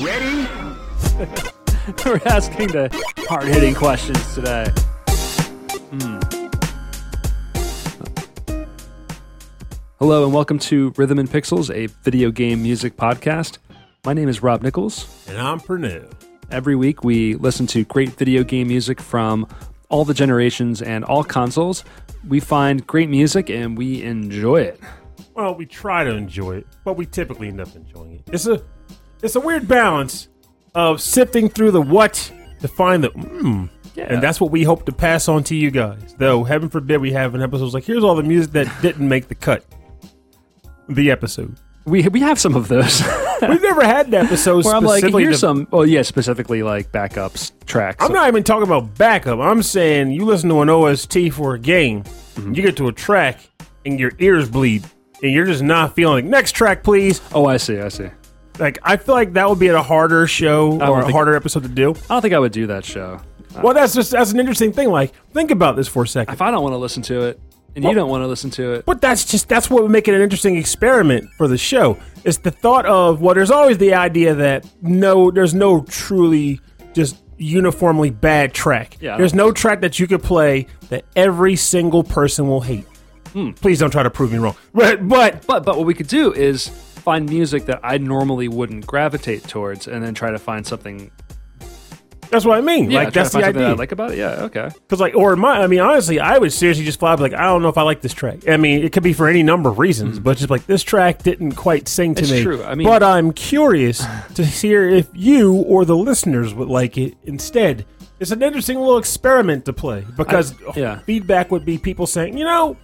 Ready? We're asking the hard hitting questions today. Hmm. Hello and welcome to Rhythm and Pixels, a video game music podcast. My name is Rob Nichols. And I'm Pernell. Every week we listen to great video game music from all the generations and all consoles. We find great music and we enjoy it. Well, we try to enjoy it, but we typically end up enjoying it. It's a it's a weird balance of sifting through the what to find the mm. Yeah. And that's what we hope to pass on to you guys. Though, heaven forbid we have an episode like, here's all the music that didn't make the cut. The episode. We we have some of those. We've never had an episode Where I'm like, specifically here's to- some. Oh yeah, specifically like backups tracks. I'm not even talking about backup. I'm saying you listen to an OST for a game, Mm-hmm. you get to a track, and your ears bleed, and you're just not feeling. Next track, please. Oh, I see. I see. Like I feel like that would be a harder show or a harder episode to do. I don't think I would do that show. Well, that's just that's an interesting thing. Like, think about this for a second. If I don't want to listen to it, and you don't want to listen to it, But that's just that's what would make it an interesting experiment for the show. It's the thought of well, there's always the idea that no, there's no truly just uniformly bad track. Yeah, I there's no track that you could play that every single person will hate. Hmm. Please don't try to prove me wrong. But but but but what we could do is find music that I normally wouldn't gravitate towards, and then try to find something. that's what I mean. Yeah, like that's the that I like about it. Yeah, okay. Because like, or my, I mean, honestly, I would seriously just fly up like, I don't know if I like this track. I mean, it could be for any number of reasons, hmm. but just like this track didn't quite sing to. It's me. true. I mean- but I'm curious to hear if you or the listeners would like it instead. It's an interesting little experiment to play because I- yeah. feedback would be people saying, you know,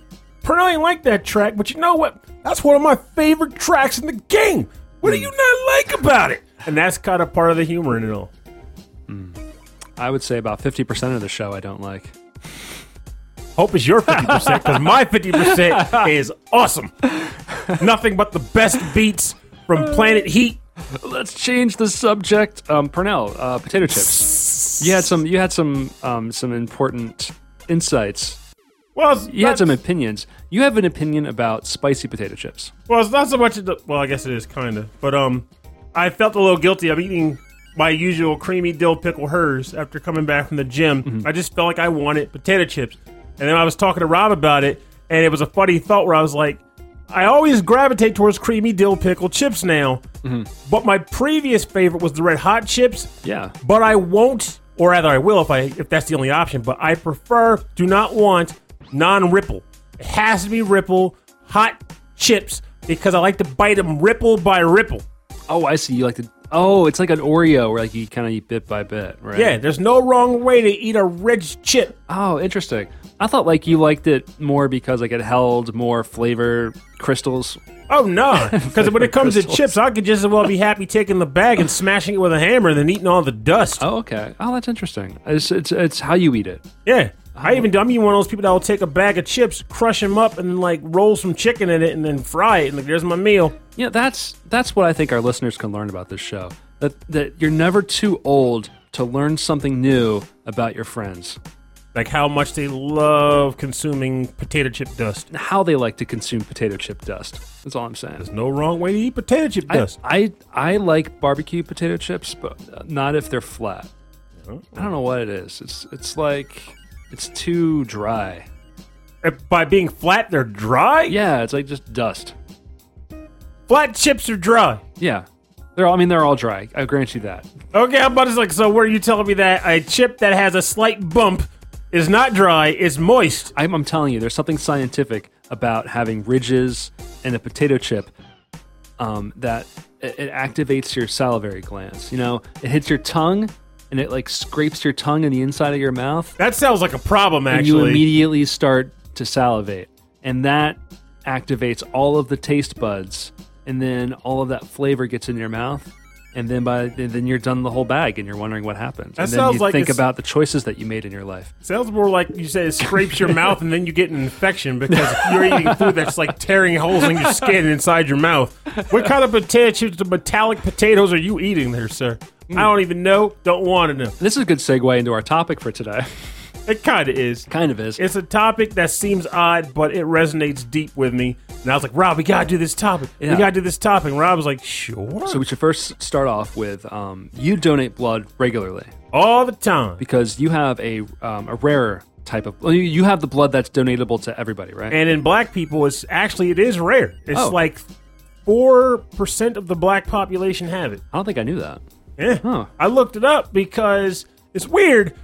Pernell ain't like that track, but you know what? That's one of my favorite tracks in the game. What do you not like about it? And that's kind of part of the humor in it all. I would say about fifty percent of the show I don't like. Hope is your 50% because my 50% is awesome. Nothing but the best beats from Planet Heat. Let's change the subject. Um, Pernell, uh, potato chips. You had some. You had some. Um, some important insights. Well, You had some opinions. You have an opinion about spicy potato chips. well, it's not so much. The, well, I guess it is kind of. But um, I felt a little guilty of eating my usual creamy dill pickle hers after coming back from the gym. Mm-hmm. I just felt like I wanted potato chips. And then I was talking to Rob about it, and it was a funny thought where I was like, I always gravitate towards creamy dill pickle chips now. Mm-hmm. But my previous favorite was the red hot chips. Yeah. but I won't, or rather, I will if I if that's the only option. But I prefer, do not want non-ripple. It has to be ripple hot chips because I like to bite them ripple by ripple. Oh, I see. You like to. Oh, it's like an Oreo where like you kind of eat bit by bit, right? Yeah, there's no wrong way to eat a rich chip. Oh, interesting. I thought like you liked it more because like it held more flavor crystals. Oh no! Because when it comes to chips, I could just as well be happy taking the bag and smashing it with a hammer than eating all the dust. Oh, okay. Oh, that's interesting. It's it's, it's how you eat it. Yeah. I even I'm even one of those people that will take a bag of chips, crush them up, and then like roll some chicken in it, and then fry it. And like, there's my meal. Yeah, that's that's what I think our listeners can learn about this show. That that you're never too old to learn something new about your friends. like how much they love consuming potato chip dust. and How they like to consume potato chip dust. That's all I'm saying. There's no wrong way to eat potato chip I, dust. I I like barbecue potato chips, but not if they're flat. Oh. I don't know what it is. It's it's like it's too dry. Uh, By being flat, they're dry. Yeah, it's like just dust. Flat chips are dry. Yeah, they're all. I mean, they're all dry. I grant you that. Okay, I'm about to like. So, where are you telling me that a chip that has a slight bump is not dry, is moist? I'm, I'm telling you, there's something scientific about having ridges in a potato chip um, that it, it activates your salivary glands. You know, it hits your tongue and it like scrapes your tongue in the inside of your mouth, That sounds like a problem, actually. and you immediately start to salivate, and that activates all of the taste buds, and then all of that flavor gets in your mouth. And then by then you're done the whole bag, and you're wondering what happened. That and then sounds you like think about the choices that you made in your life. Sounds more like you say it scrapes your mouth and then you get an infection because you're eating food that's like tearing holes in your skin inside your mouth. What kind of potato chips, metallic potatoes, are you eating there, sir? I hmm. don't even know. Don't want to know. This is a good segue into our topic for today. It kind of is. Kind of is. It's a topic that seems odd, but it resonates deep with me. And I was like, Rob, we gotta do this topic. Yeah. We gotta do this topic. And Rob was like, sure. so we should first start off with um, you donate blood regularly All the time. because you have a um, a rare type of. Well, you, you have the blood that's donatable to everybody, right? And in black people, it's actually it is rare. It's Oh. like four percent of the black population have it. I don't think I knew that. Yeah. Huh. I looked it up because it's weird.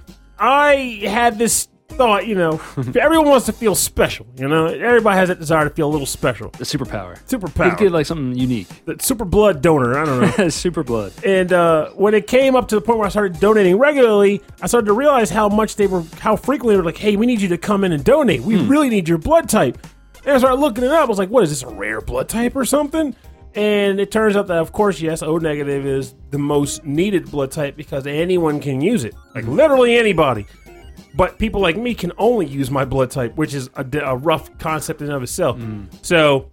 I had this thought, you know, everyone wants to feel special. You know, everybody has that desire to feel a little special. The superpower. Superpower. You get like something unique. The super blood donor. I don't know. Super blood. And uh, when it came up to the point where I started donating regularly, I started to realize how much they were, how frequently they were like, "Hey, we need you to come in and donate. We really need your blood type." And I started looking it up. I was like, "What is this? A rare blood type or something?" And it turns out that, of course, yes, O negative is the most needed blood type because anyone can use it, like literally anybody. But people like me can only use my blood type, which is a, a rough concept in and of itself. Mm. So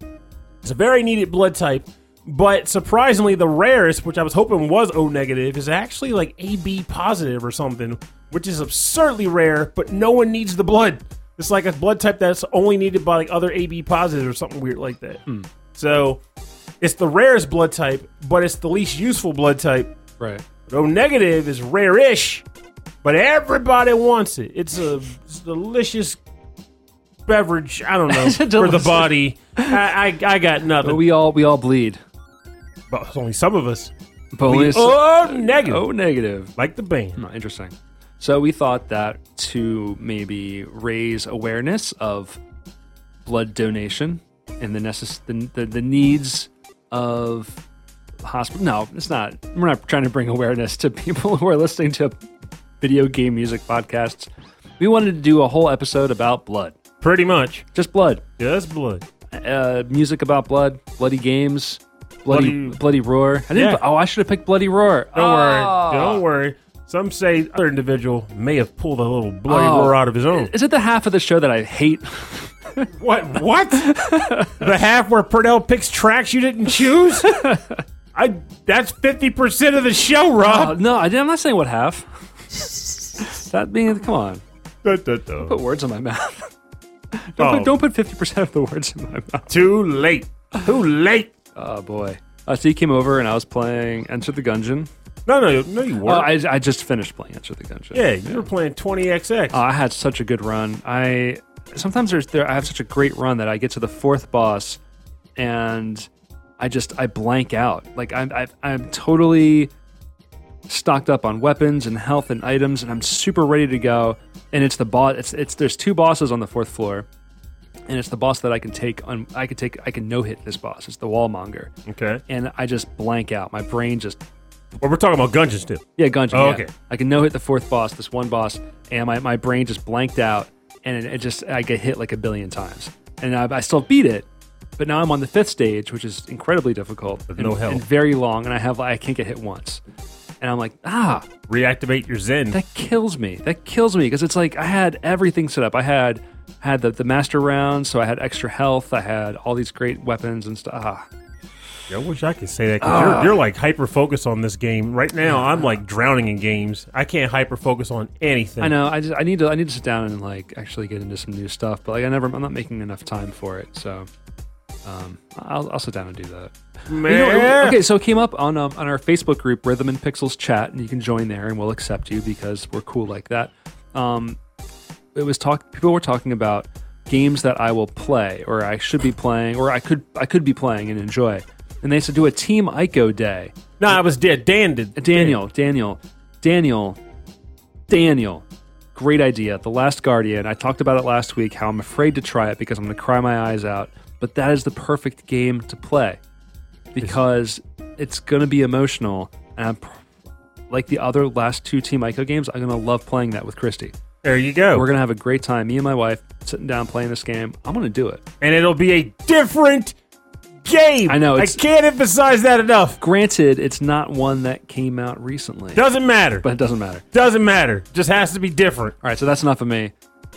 it's a very needed blood type, but surprisingly, the rarest, which I was hoping was O negative, is actually like AB positive or something, which is absurdly rare. But no one needs the blood. It's like a blood type that's only needed by like other AB positives or something weird like that. Hmm. So it's the rarest blood type, but it's the least useful blood type. Right. O negative is rare-ish, but everybody wants it. It's a, it's a delicious beverage. I don't know for the body. I, I I got nothing. But we all we all bleed. But only some of us. But only oh, negative. oh negative. Like the band. Hmm, interesting. So we thought that to maybe raise awareness of blood donation and the necess- the, the, the needs of hospital. No, it's not. We're not trying to bring awareness to people who are listening to video game music podcasts. We wanted to do a whole episode about blood, Pretty much. just blood, Just blood. uh, music about blood, bloody games, bloody bloody, Bloody- roar. I didn't. Yeah. Oh, I should have picked bloody roar. Don't Oh. worry. Don't worry. Some say other individual may have pulled a little bloody Oh. roar out of his own. Is it the half of the show that I hate? What? What? the half where Pernell picks tracks you didn't choose? I. That's fifty percent of the show, Oh, Rob. no, I didn't, I'm not saying what half. that being, come on, put words in my mouth. don't, Oh. put, don't put 50% of the words in my mouth. Too late. Too late. Oh, boy. Uh, so he came over and I was playing Enter the Gungeon. No, no, no, you Oh, weren't. I, I just finished playing Enter the Gungeon. yeah, you were playing 20XX. Oh, uh, I had such a good run. I sometimes there's there I have such a great run that I get to the fourth boss and I just I blank out. Like I'm I, I'm totally stocked up on weapons and health and items, and I'm super ready to go. And it's the boss. It's it's there's two bosses on the fourth floor, and it's the boss that I can take on. I can take I can no hit this boss. It's the Wallmonger, okay. and I just blank out. My brain just Well, we're talking about Gungeon still. yeah, Gungeon. Oh, yeah. okay. I can no hit the fourth boss, this one boss, and my, my brain just blanked out, and it, it just I get hit like a billion times, and I, I still beat it, but now I'm on the fifth stage, which is incredibly difficult and, no health. and very long, and I have I can't get hit once, and I'm like ah, Reactivate your Zen. that kills me. That kills me because it's like I had everything set up. I had had the, the master round, so I had extra health. I had all these great weapons and stuff. Ah. I wish I could say that 'cause you're, you're like hyper focused on this game right now. I'm like drowning in games. I can't hyper focus on anything. I know. I just I need to I need to sit down and like actually get into some new stuff. But like I never I'm not making enough time for it. So um, I'll I'll sit down and do that. Man. You know, okay, so it came up on um, on our Facebook group Rhythm and Pixels chat, and you can join there, and we'll accept you because we're cool like that. Um, it was talk. People were talking about games that I will play, or I should be playing, or I could I could be playing and enjoy. And they said do a Team Ico day. No, I was dead. Dan did. Daniel, Daniel, Daniel, Daniel. Great idea. The Last Guardian. I talked about it last week how I'm afraid to try it because I'm going to cry my eyes out. But that is the perfect game to play because it's going to be emotional. And I'm, pr- like the other last two Team Ico games, I'm going to love playing that with Christy. There you go. We're going to have a great time. Me and my wife sitting down playing this game. I'm going to do it. and it'll be a different game. I know, I it's- can't emphasize that enough. Granted, it's not one that came out recently, Doesn't matter. but it doesn't matter. Doesn't matter. Just has to be different. All right, so that's enough of me.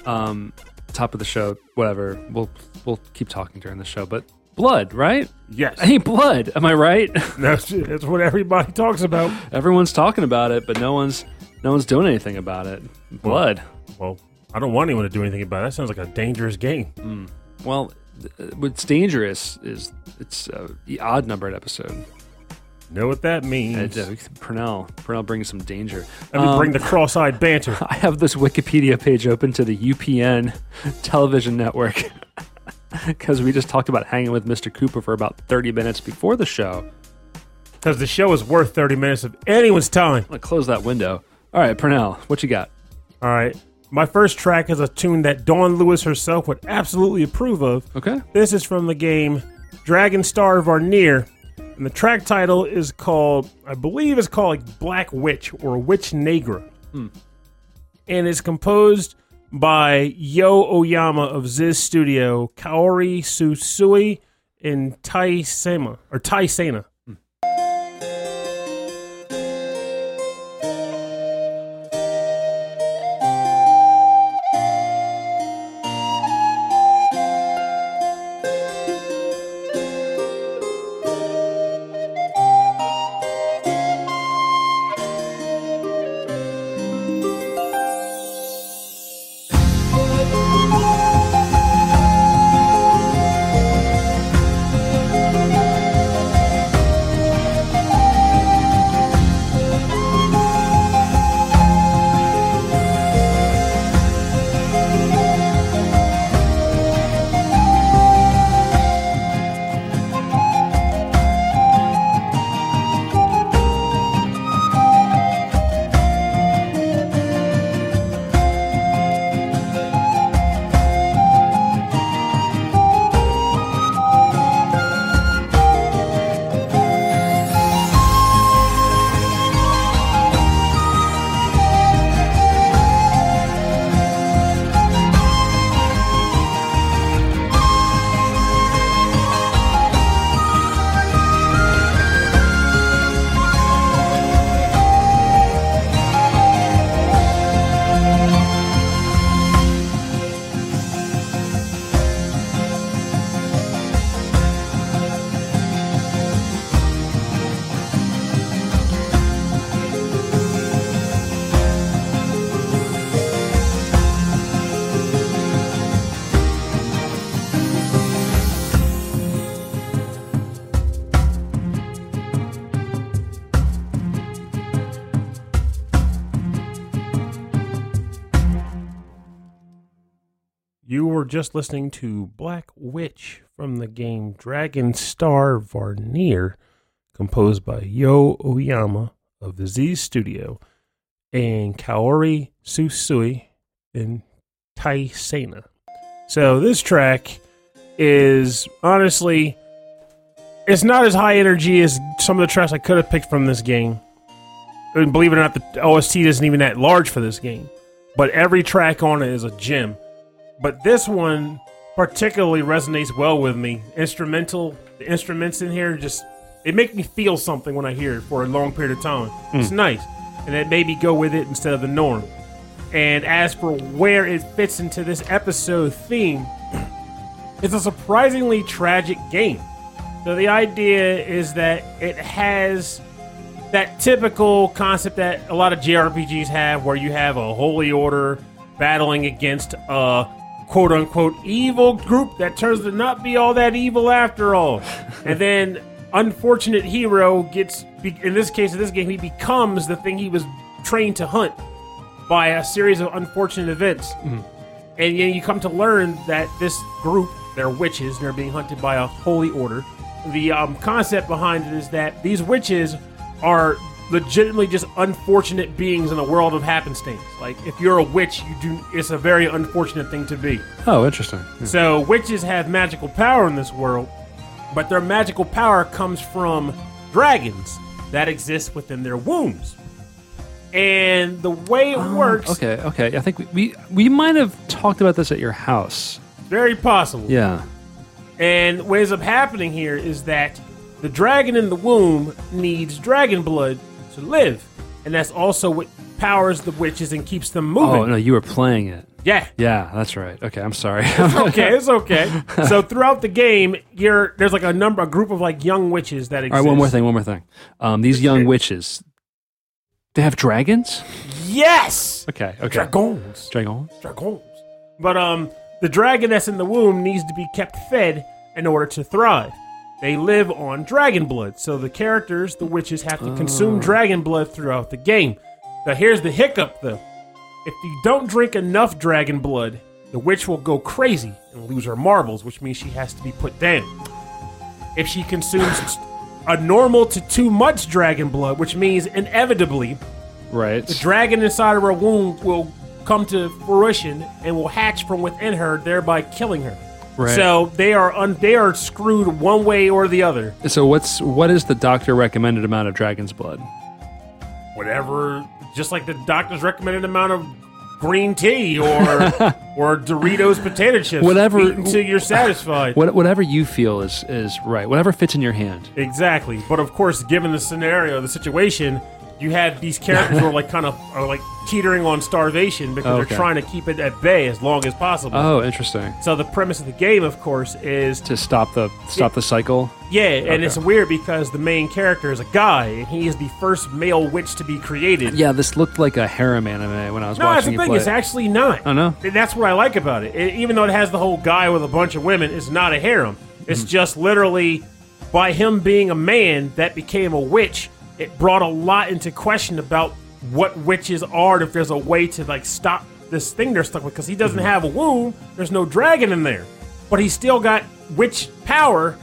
Um, top of the show, whatever. We'll we'll keep talking during the show, but blood, right? Yes. I need blood. Am I right? That's, that's what everybody talks about. Everyone's talking about it, but no one's no one's doing anything about it. Blood. Well, I don't want anyone to do anything about it. That sounds like a dangerous game. Well, th- what's dangerous is it's uh, the odd numbered episode. Know what that means? uh, Pernell, Pernell brings some danger. Let me Um, bring the cross-eyed banter. I have this Wikipedia page open to the UPN television network because we just talked about hanging with Mr. Cooper for about 30 minutes before the show. Because the show is worth 30 minutes of anyone's time. I'm going to close that window. All right, Pernell, what you got? All right. My first track is a tune that Dawn Lewis herself would absolutely approve of. Okay. This is from the game Dragon Star Varnir. And the track title is called, I believe it's called like Black Witch or Witch Negra. Hmm. And it's composed by Yo Oyama of ZIZZ Studio, Kaori Susui, and Tai Sema, or Tai Sena. Just listening to Black Witch from the game Dragon Star Varnir, composed by Yo Oyama of the Z Studio, and Kaori Susui and Tai Sena. So this track is honestly it's not as high energy as some of the tracks I could have picked from this game. And believe it or not, the OST isn't even that large for this game. But every track on it is a gem. But this one particularly resonates well with me. Instrumental, the instruments in here just it make me feel something when I hear it for a long period of time. It's hmm. nice, and it made me go with it instead of the norm. And as for where it fits into this episode theme, it's a surprisingly tragic game. So the idea is that it has that typical concept that a lot of JRPGs have, where you have a holy order battling against a quote unquote evil group that turns to not be all that evil after all. and then unfortunate hero gets, in this case of this game, he becomes the thing he was trained to hunt by a series of unfortunate events. And then you come to learn that this group, they're witches, and they're being hunted by a holy order. The um, concept behind it is that these witches are legitimately just unfortunate beings in a world of happenstance. Like if you're a witch, you do it's a very unfortunate thing to be. Oh, interesting. So witches have magical power in this world, but their magical power comes from dragons that exist within their wombs. And the way it oh, works, Okay, okay. I think we, we we might have talked about this at your house. very possible. Yeah. And what ends up happening here is that the dragon in the womb needs dragon blood to live. And that's also what powers the witches and keeps them moving. Oh no, you were playing it. Yeah. Yeah, that's right. Okay, I'm sorry. Okay, it's okay. so throughout the game, you're there's like a number, a group of like young witches that exist. All right, one more thing. One more thing. Um, these young witches, they have dragons. Yes. Okay, okay. Dragons. Dragon. Dragons. But um, the dragon that's in the womb needs to be kept fed in order to thrive. They live on dragon blood, so the characters, the witches, have to consume oh. dragon blood throughout the game. Now, here's the hiccup, though. If you don't drink enough dragon blood, the witch will go crazy and lose her marbles, which means she has to be put down. If she consumes a normal to too much dragon blood, which means inevitably Right. the dragon inside of her womb will come to fruition and will hatch from within her, thereby killing her. Right. So they are un- they are screwed one way or the other. So what's what is the doctor recommended amount of dragon's blood? Whatever, just like the doctor's recommended amount of green tea or or Doritos potato chips. Whatever- until you're satisfied. What, whatever you feel is is right. Whatever fits in your hand. Exactly. But of course, given the scenario, the situation, you have these characters who are like kind of are like teetering on starvation because Okay. they're trying to keep it at bay as long as possible. Oh, interesting. So the premise of the game, of course, is To stop the stop the cycle. yeah, and it's weird because the main character is a guy, and he is the first male witch to be created. Yeah, this looked like a harem anime when I was No, that's watching the you thing. It's actually not. Oh, no? That's what I like about it. It- Even though it has the whole guy with a bunch of women, it's not a harem. It's Hmm. just literally by him being a man that became a witch. It brought a lot into question about what witches are. and If there's a way to like stop this thing they're stuck with, because he doesn't Hmm. have a womb. There's no dragon in there, but he's still got witch power,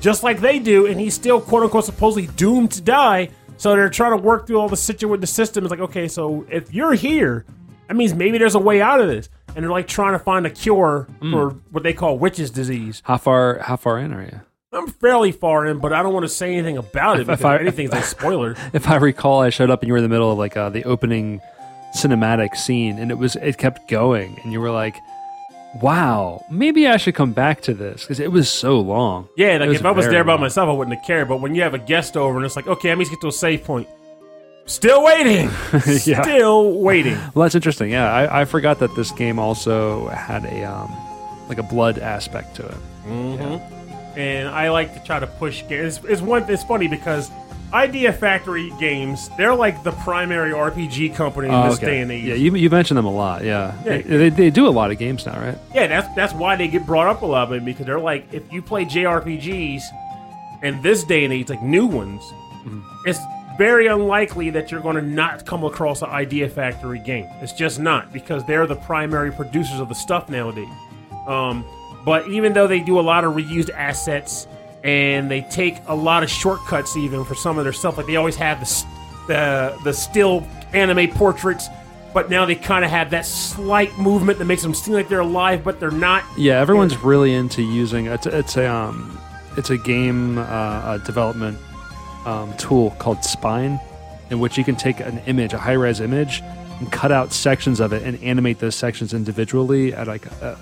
just like they do, and he's still quote unquote supposedly doomed to die. So they're trying to work through all the situation. The system is like, okay, so if you're here, that means maybe there's a way out of this. And they're like trying to find a cure Hmm. for what they call witch's disease. How far how far in are you? I'm fairly far in, but I don't want to say anything about it If I- anything's a spoiler. If I recall, I showed up and you were in the middle of like uh, the opening cinematic scene, and it was it kept going, and you were like, "Wow, maybe I should come back to this because it was so long." Yeah, like if I was there by long. myself, I wouldn't have cared. But when you have a guest over and it's like, okay, let me get to a safe point. Still waiting. Yeah. Still waiting. Well, that's interesting. Yeah, I, I forgot that this game also had a um, like a blood aspect to it. And I like to try to push games. It's, it's one. It's funny because Idea Factory games they're like the primary RPG company in Oh, this okay. day and age. Yeah, you, you mentioned them a lot. Yeah, Yeah. They, they, they do a lot of games now, right? Yeah, that's that's why they get brought up a lot, man, because they're like, if you play JRPGs in this day and age, like new ones, it's very unlikely that you're going to not come across an Idea Factory game. It's just not because they're the primary producers of the stuff nowadays. Um, but even though they do a lot of reused assets and they take a lot of shortcuts, even for some of their stuff, like they always have the the the still anime portraits. But now they kind of have that slight movement that makes them seem like they're alive, but they're not. Yeah, everyone's really into using it's it's a um it's a game uh, uh, development um, tool called Spine, in which you can take an image, a high res image, and cut out sections of it and animate those sections individually at like uh,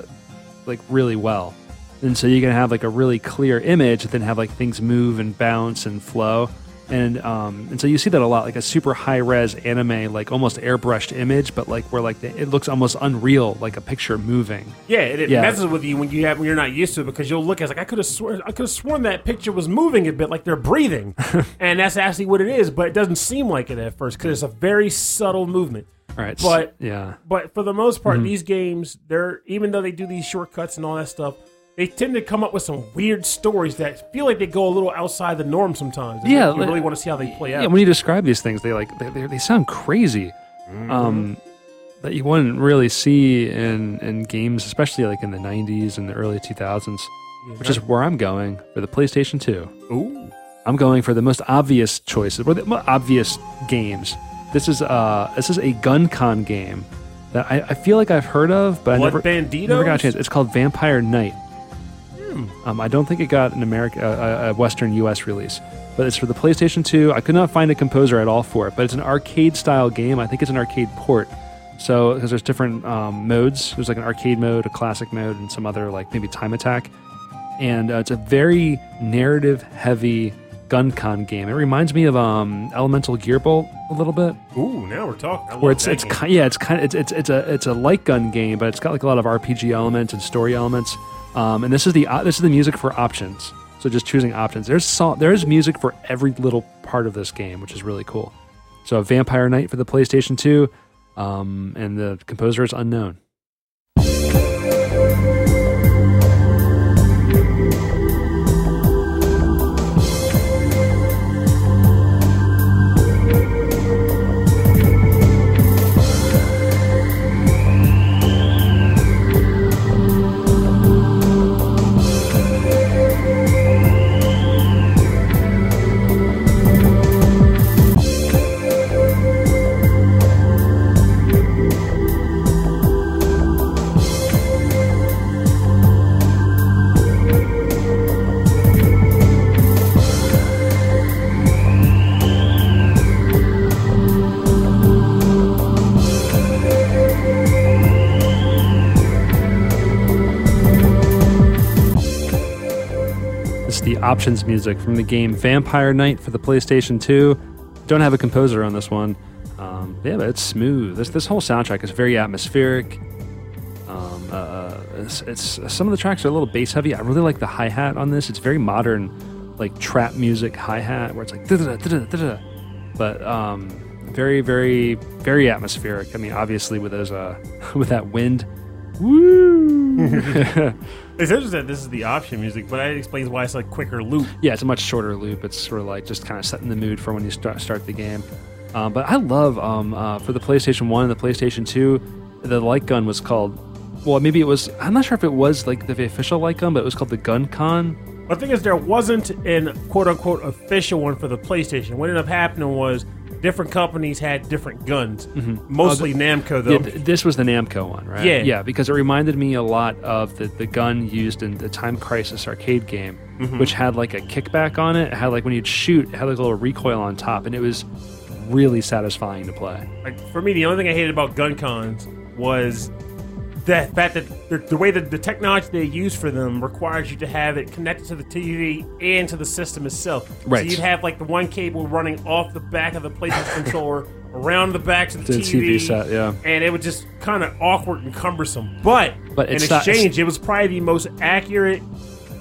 like really well. And so you can have like a really clear image, and then have like things move and bounce and flow. And um, and so you see that a lot, like a super high res anime, like almost airbrushed image, but like where like the, it looks almost unreal, like a picture moving. Yeah, it, it Yeah. messes with you when you have when you're not used to it because you'll look at it like I could have sworn I could have sworn that picture was moving a bit like they're breathing, and that's actually what it is. But it doesn't seem like it at first because it's a very subtle movement. All right, But- yeah, But for the most Mm-hmm. part, these games, they're even though they do these shortcuts and all that stuff, they tend to come up with some weird stories that feel like they go a little outside the norm sometimes. It's Yeah, like you really want to see how they play out. Yeah, when you describe these things, they like they, they, they sound crazy. Um, that you wouldn't really see in in games, especially like in the '90s and the early 2000s, which is where I'm going for the PlayStation 2. Ooh, I'm going for the most obvious choices, or the most obvious games. This is uh this is a GunCon game that I, I feel like I've heard of, but I never Banditos? never got a chance. It's called Vampire Night. Um, I don't think it got an American, uh, a Western U.S. release, but it's for the PlayStation 2. I could not find a composer at all for it, but it's an arcade-style game. I think it's an arcade port. So, because there's different um, modes, there's like an arcade mode, a classic mode, and some other like maybe time attack. And uh, it's a very narrative-heavy GunCon game. It reminds me of um, Elemental Gearbolt a little bit ooh, now we're talking. I where it's it's kind yeah it's kind of it's, it's it's a it's a light gun game but it's got like a lot of RPG elements and story elements um, and this is the uh, this is the music for options so just choosing options there's song there's music for every little part of this game which is really cool so Vampire Night for the PlayStation 2 um, and the composer is unknown. Options music from the game Vampire Night for the PlayStation 2. Don't have a composer on this one. Um, yeah, but it's smooth. This this whole soundtrack is very atmospheric. Um, uh, it's, it's some of the tracks are a little bass heavy. I really like the hi hat on this. It's very modern, like trap music hi hat, where it's like da-da-da, da-da-da, da-da. but um, very very very atmospheric. I mean, obviously with those uh, with that wind. Woo! It's interesting that this is the option music, but it explains why it's like quicker loop. Yeah, it's a much shorter loop. It's sort of like just kind of setting the mood for when you start start the game. Um, but I love um, uh, for the PlayStation One and the PlayStation Two, the light gun was called. Well, maybe it was. I'm not sure if it was like the official light gun, but it was called the Gun Con. The thing is, there wasn't an quote unquote official one for the PlayStation. What ended up happening was different companies had different guns. Mostly Namco, though. Yeah, this was the Namco one, right? Yeah. yeah, because it reminded me a lot of the, the gun used in the Time Crisis arcade game, Mm-hmm. which had like a kickback on it. It had like when you'd shoot, it had like a little recoil on top, and it was really satisfying to play. like for me, the only thing I hated about gun cons was the fact that the, the way that the technology they use for them requires you to have it connected to the TV and to the system itself. Right. So you'd have like the one cable running off the back of the PlayStation controller around the back of the, The TV set, yeah. And it was just kind of awkward and cumbersome. But, But in it's not- exchange, it was probably the most accurate,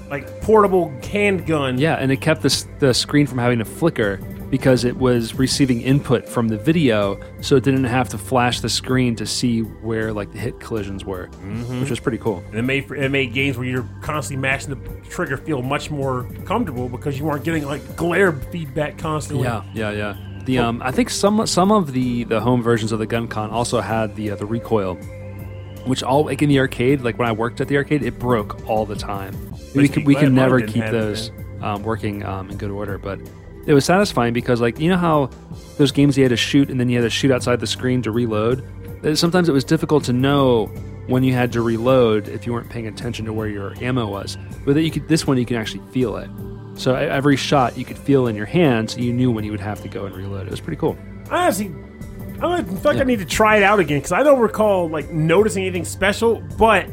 like portable handgun. Yeah, and it kept the, the screen from having to flicker because it was receiving input from the video, so it didn't have to flash the screen to see where like the hit collisions were, Mm-hmm. which was pretty cool. And it made it made games where you're constantly mashing the trigger feel much more comfortable because you weren't getting like glare feedback constantly. Yeah, yeah, yeah. The um, I think some some of the the home versions of the Gun Con also had the uh, the recoil, which all like in the arcade, like when I worked at the arcade, it broke all the time. We could we can never keep those um, working um, in good order, but it was satisfying because like you know how those games you had to shoot and then you had to shoot outside the screen to reload. Sometimes it was difficult to know when you had to reload if you weren't paying attention to where your ammo was. But that you could, this one you can actually feel it. So every shot you could feel in your hand, so you knew when you would have to go and reload. It was pretty cool. Honestly, I feel like Yeah. I need to try it out again because I don't recall like noticing anything special. But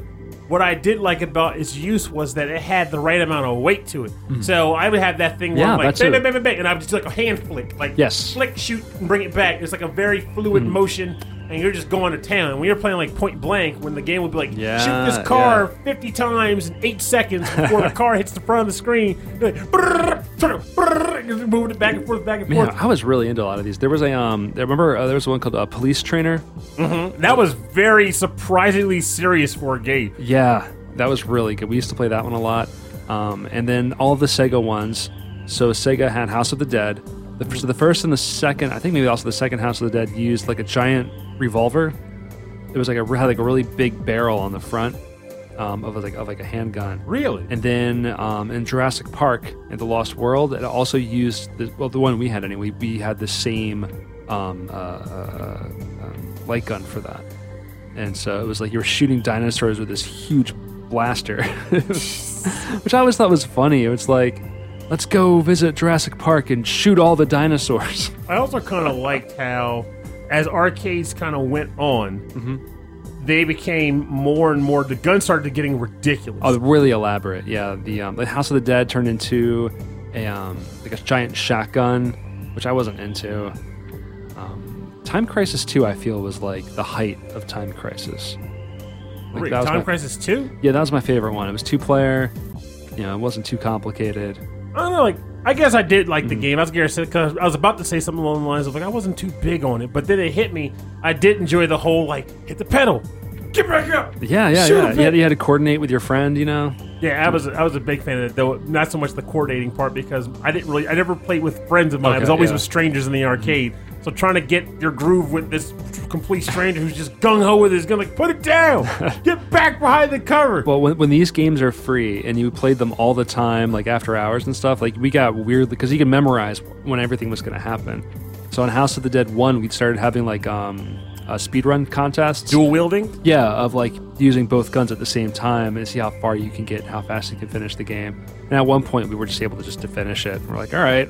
what I did like about its use was that it had the right amount of weight to it. So I would have that thing where Hmm. Yeah, I'm like that's bang, it. bang, bang, bang, bang, and I would just do like a hand flick, like Yes. Hmm. flick, shoot, and bring it back. It's like a very fluid motion. And you're just going to town. When you're playing like point blank, when the game would be like, Yeah, shoot this car 50 times in eight seconds before the car hits the front of the screen, like, brrr, brrr, brrr, and moving it back and forth, back and Man, forth. I was really into a lot of these. There was a um, I remember uh, there was one called uh, Police Trainer. That was very surprisingly serious for a game. Yeah, that was really good. We used to play that one a lot. Um, and then all of the Sega ones. So Sega had House of the Dead. The, so the first and the second, I think maybe also the second House of the Dead used like a giant revolver. It was like a had like a really big barrel on the front um, of like of like a handgun. Really? And then um, in Jurassic Park and the Lost World, it also used the, well the one we had anyway. We had the same um, uh, uh, um, light gun for that, and so it was like you were shooting dinosaurs with this huge blaster, which I always thought was funny. It was like, let's go visit Jurassic Park and shoot all the dinosaurs. I also kind of liked how, as arcades kind of went on, Mm-hmm. they became more and more. The guns started getting ridiculous. Oh, really elaborate. Yeah, the um, the House of the Dead turned into a um, like a giant shotgun, which I wasn't into. Um, Time Crisis Two, I feel, was like the height of Time Crisis. Like, Wait, Time my- Crisis Two. Yeah, that was my favorite one. It was two player. You know, it wasn't too complicated. I don't know. Like I guess I did like the mm-hmm. game. I was because I was about to say something along the lines of like I wasn't too big on it, but then it hit me. I did enjoy the whole like hit the pedal, get back up. Yeah, yeah, Shoot yeah. him, You had, you had to coordinate with your friend, you know. Yeah, I was I was a big fan of it, though not so much the coordinating part because I didn't really I never played with friends of mine. I was always yeah. with strangers in the mm-hmm. arcade. So trying to get your groove with this complete stranger who's just gung ho with his gun, like put it down, get back behind the cover. Well, when, when these games are free and you played them all the time, like after hours and stuff, like we got weird because you can memorize when everything was going to happen. So on House of the Dead One, we started having like um, uh, speedrun contests. Dual wielding. Yeah, of like using both guns at the same time and see how far you can get, how fast you can finish the game. And at one point, we were just able to just to finish it. We're like, all right,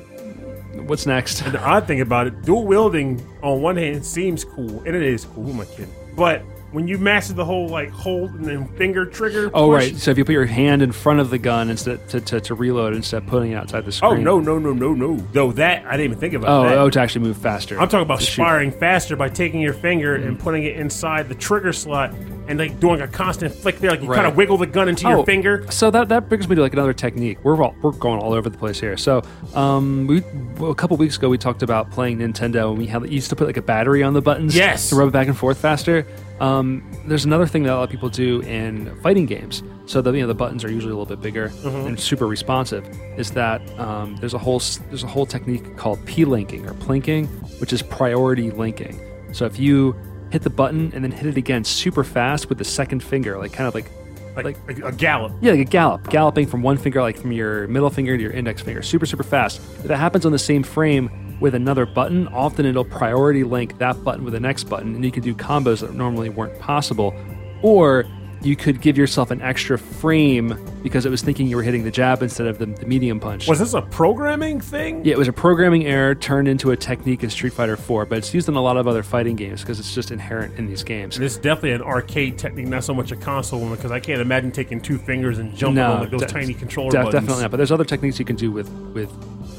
what's next? The odd thing about it, dual wielding on one hand seems cool, and it is cool. I kidding? But when you master the whole like hold and then finger trigger. Oh, push- right. So if you put your hand in front of the gun instead to, to, to reload instead of putting it outside the screen. Oh no no no no no! Though that I didn't even think about Oh, that. oh, to actually move faster. I'm talking about firing faster by taking your finger and putting it inside the trigger slot and like doing a constant flick there, like you kind of wiggle the gun into Oh, your finger. So that, that brings me to like another technique. We're all, we're going all over the place here. So um, we a couple weeks ago we talked about playing Nintendo and we had you used to put like a battery on the buttons. Yes. To rub it back and forth faster. Um, there's another thing that a lot of people do in fighting games. So the you know the buttons are usually a little bit bigger Mm-hmm. and super responsive. Is that um, there's a whole there's a whole technique called p linking or plinking, which is priority linking. So if you hit the button and then hit it again super fast with the second finger, like kind of like Like, like like a gallop. yeah, like a gallop, galloping from one finger, like from your middle finger to your index finger, super, super fast. If that happens on the same frame with another button, often it'll priority link that button with the next button, and you can do combos that normally weren't possible. Or you could give yourself an extra frame because it was thinking you were hitting the jab instead of the, the medium punch. Was this a programming thing? Yeah, it was a programming error turned into a technique in Street Fighter 4, but it's used in a lot of other fighting games because it's just inherent in these games. This is definitely an arcade technique, not so much a console one, because I can't imagine taking two fingers and jumping on like those de- tiny controller de- buttons. Definitely not. But there's other techniques you can do with with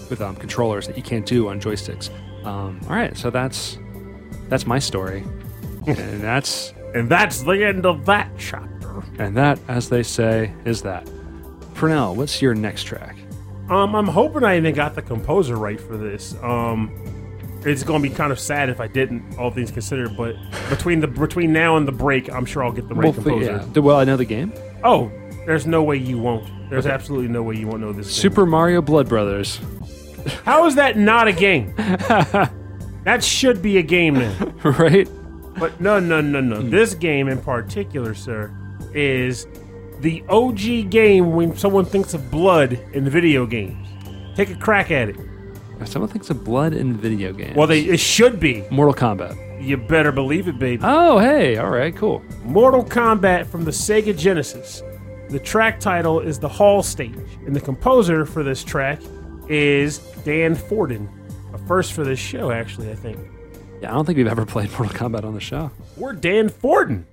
with um, controllers that you can't do on joysticks. Um, all right, so that's that's my story, and that's And that's the end of that chapter. and that, as they say, is that. Pernell, what's your next track? Um, I'm hoping I even got the composer right for this. Um, it's going to be kind of sad if I didn't, all things considered. But between the between now and the break, I'm sure I'll get the right Well, composer. yeah. Well, I know the game. Oh, there's no way you won't. There's absolutely no way you won't know this. game. Super Mario Blood Brothers, How is that not a game? that should be a game then. right? But no, no, no, no. Hmm. This game in particular, sir, is the OG game when someone thinks of blood in the video games. Take a crack at it. If Someone thinks of blood in video games. Well, they it should be. Mortal Kombat. You better believe it, baby. Oh, hey, all right, cool. Mortal Kombat from the Sega Genesis. The track title is the Hall Stage, and the composer for this track is Dan Forden. A first for this show, actually, I think. Yeah, I don't think we've ever played Mortal Kombat on the show. We're Dan Forden.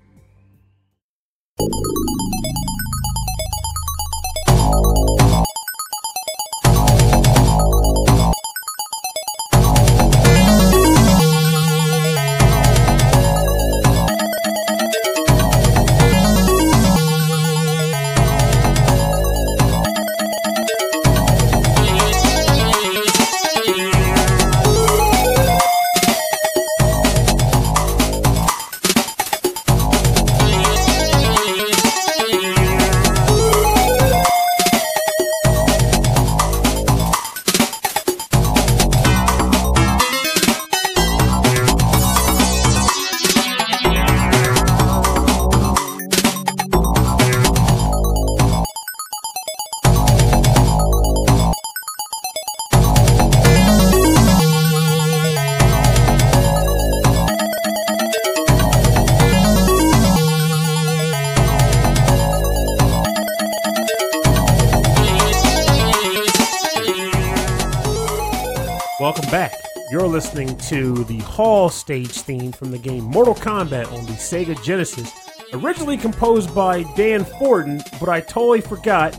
To the Hall stage theme from the game Mortal Kombat on the Sega Genesis, originally composed by Dan Forden, but I totally forgot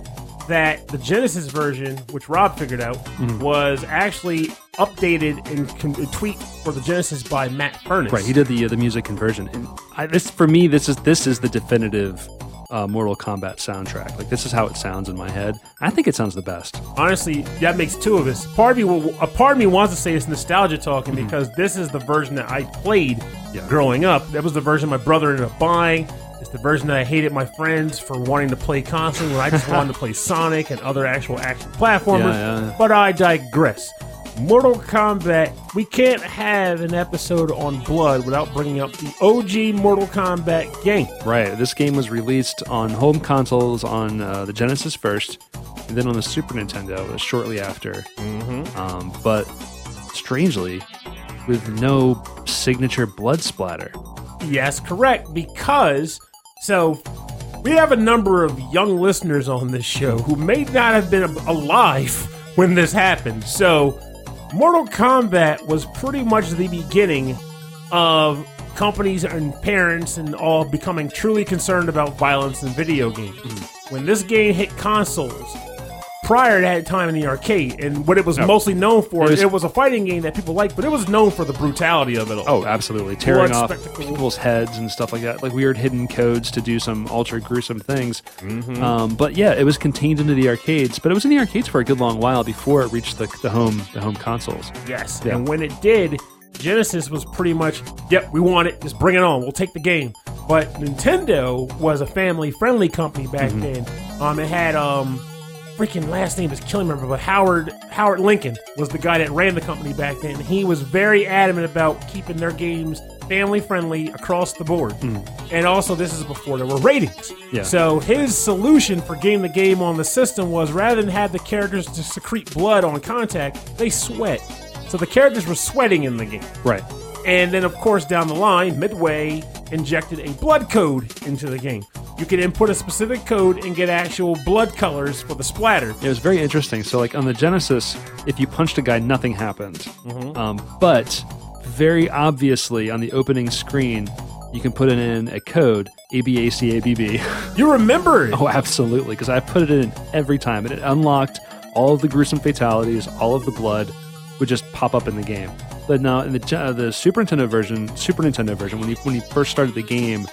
that the Genesis version, which Rob figured out, was actually updated and con- tweaked for the Genesis by Matt Furniss. Right, he did the uh, the music conversion, and I, this for me this is this is the definitive uh, Mortal Kombat soundtrack. Like this is how it sounds in my head. I think it sounds the best. Honestly, that makes two of us. Part of me, a part of me wants to say it's nostalgia talking because this is the version that I played Yeah. growing up. That was the version my brother ended up buying. It's the version that I hated my friends for wanting to play constantly when I just wanted to play Sonic and other actual action platformers. Yeah, yeah. But I digress. Mortal Kombat, we can't have an episode on Blood without bringing up the OG Mortal Kombat game. Right. This game was released on home consoles on uh, the Genesis first, and then on the Super Nintendo uh, shortly after. Mm-hmm. Um, but strangely, with no signature blood splatter. Yes, correct. Because, so, we have a number of young listeners on this show who may not have been alive when this happened. So, Mortal Kombat was pretty much the beginning of companies and parents and all becoming truly concerned about violence in video games. Mm. When this game hit consoles, prior to that time in the arcade, and what it was mostly known for, It it was- was, a fighting game that people liked, but it was known for the brutality of it all. Oh, absolutely. Tearing Blood off spectacle. people's heads and stuff like that. Like weird hidden codes to do some ultra gruesome things. Um, but yeah, it was contained into the arcades, but it was in the arcades for a good long while before it reached the, the home the home consoles. Yes. Yeah. And when it did, Genesis was pretty much, yep, we want it. Just bring it on. We'll take the game. But Nintendo was a family friendly company back Mm-hmm. then. Um, it had um, freaking last name is killing me, but Howard Howard Lincoln was the guy that ran the company back then. He was very adamant about keeping their games family friendly across the board. And also, this is before there were ratings. Mm. Yeah. So his solution for getting the game on the system was rather than have the characters to secrete blood on contact, they sweat. So the characters were sweating in the game. Right. And then, of course, down the line, Midway injected a blood code into the game. You can input a specific code and get actual blood colors for the splatter. It was very interesting. So, like on the Genesis, if you punched a guy, nothing happened. Mm-hmm. Um, but very obviously, on the opening screen, you can put in a code ABACABB. You remember it. oh, absolutely, because I put it in every time, and it unlocked all of the gruesome fatalities, all of the blood would just pop up in the game. But now in the uh, the Super Nintendo version, Super Nintendo version, when you when you first started the game,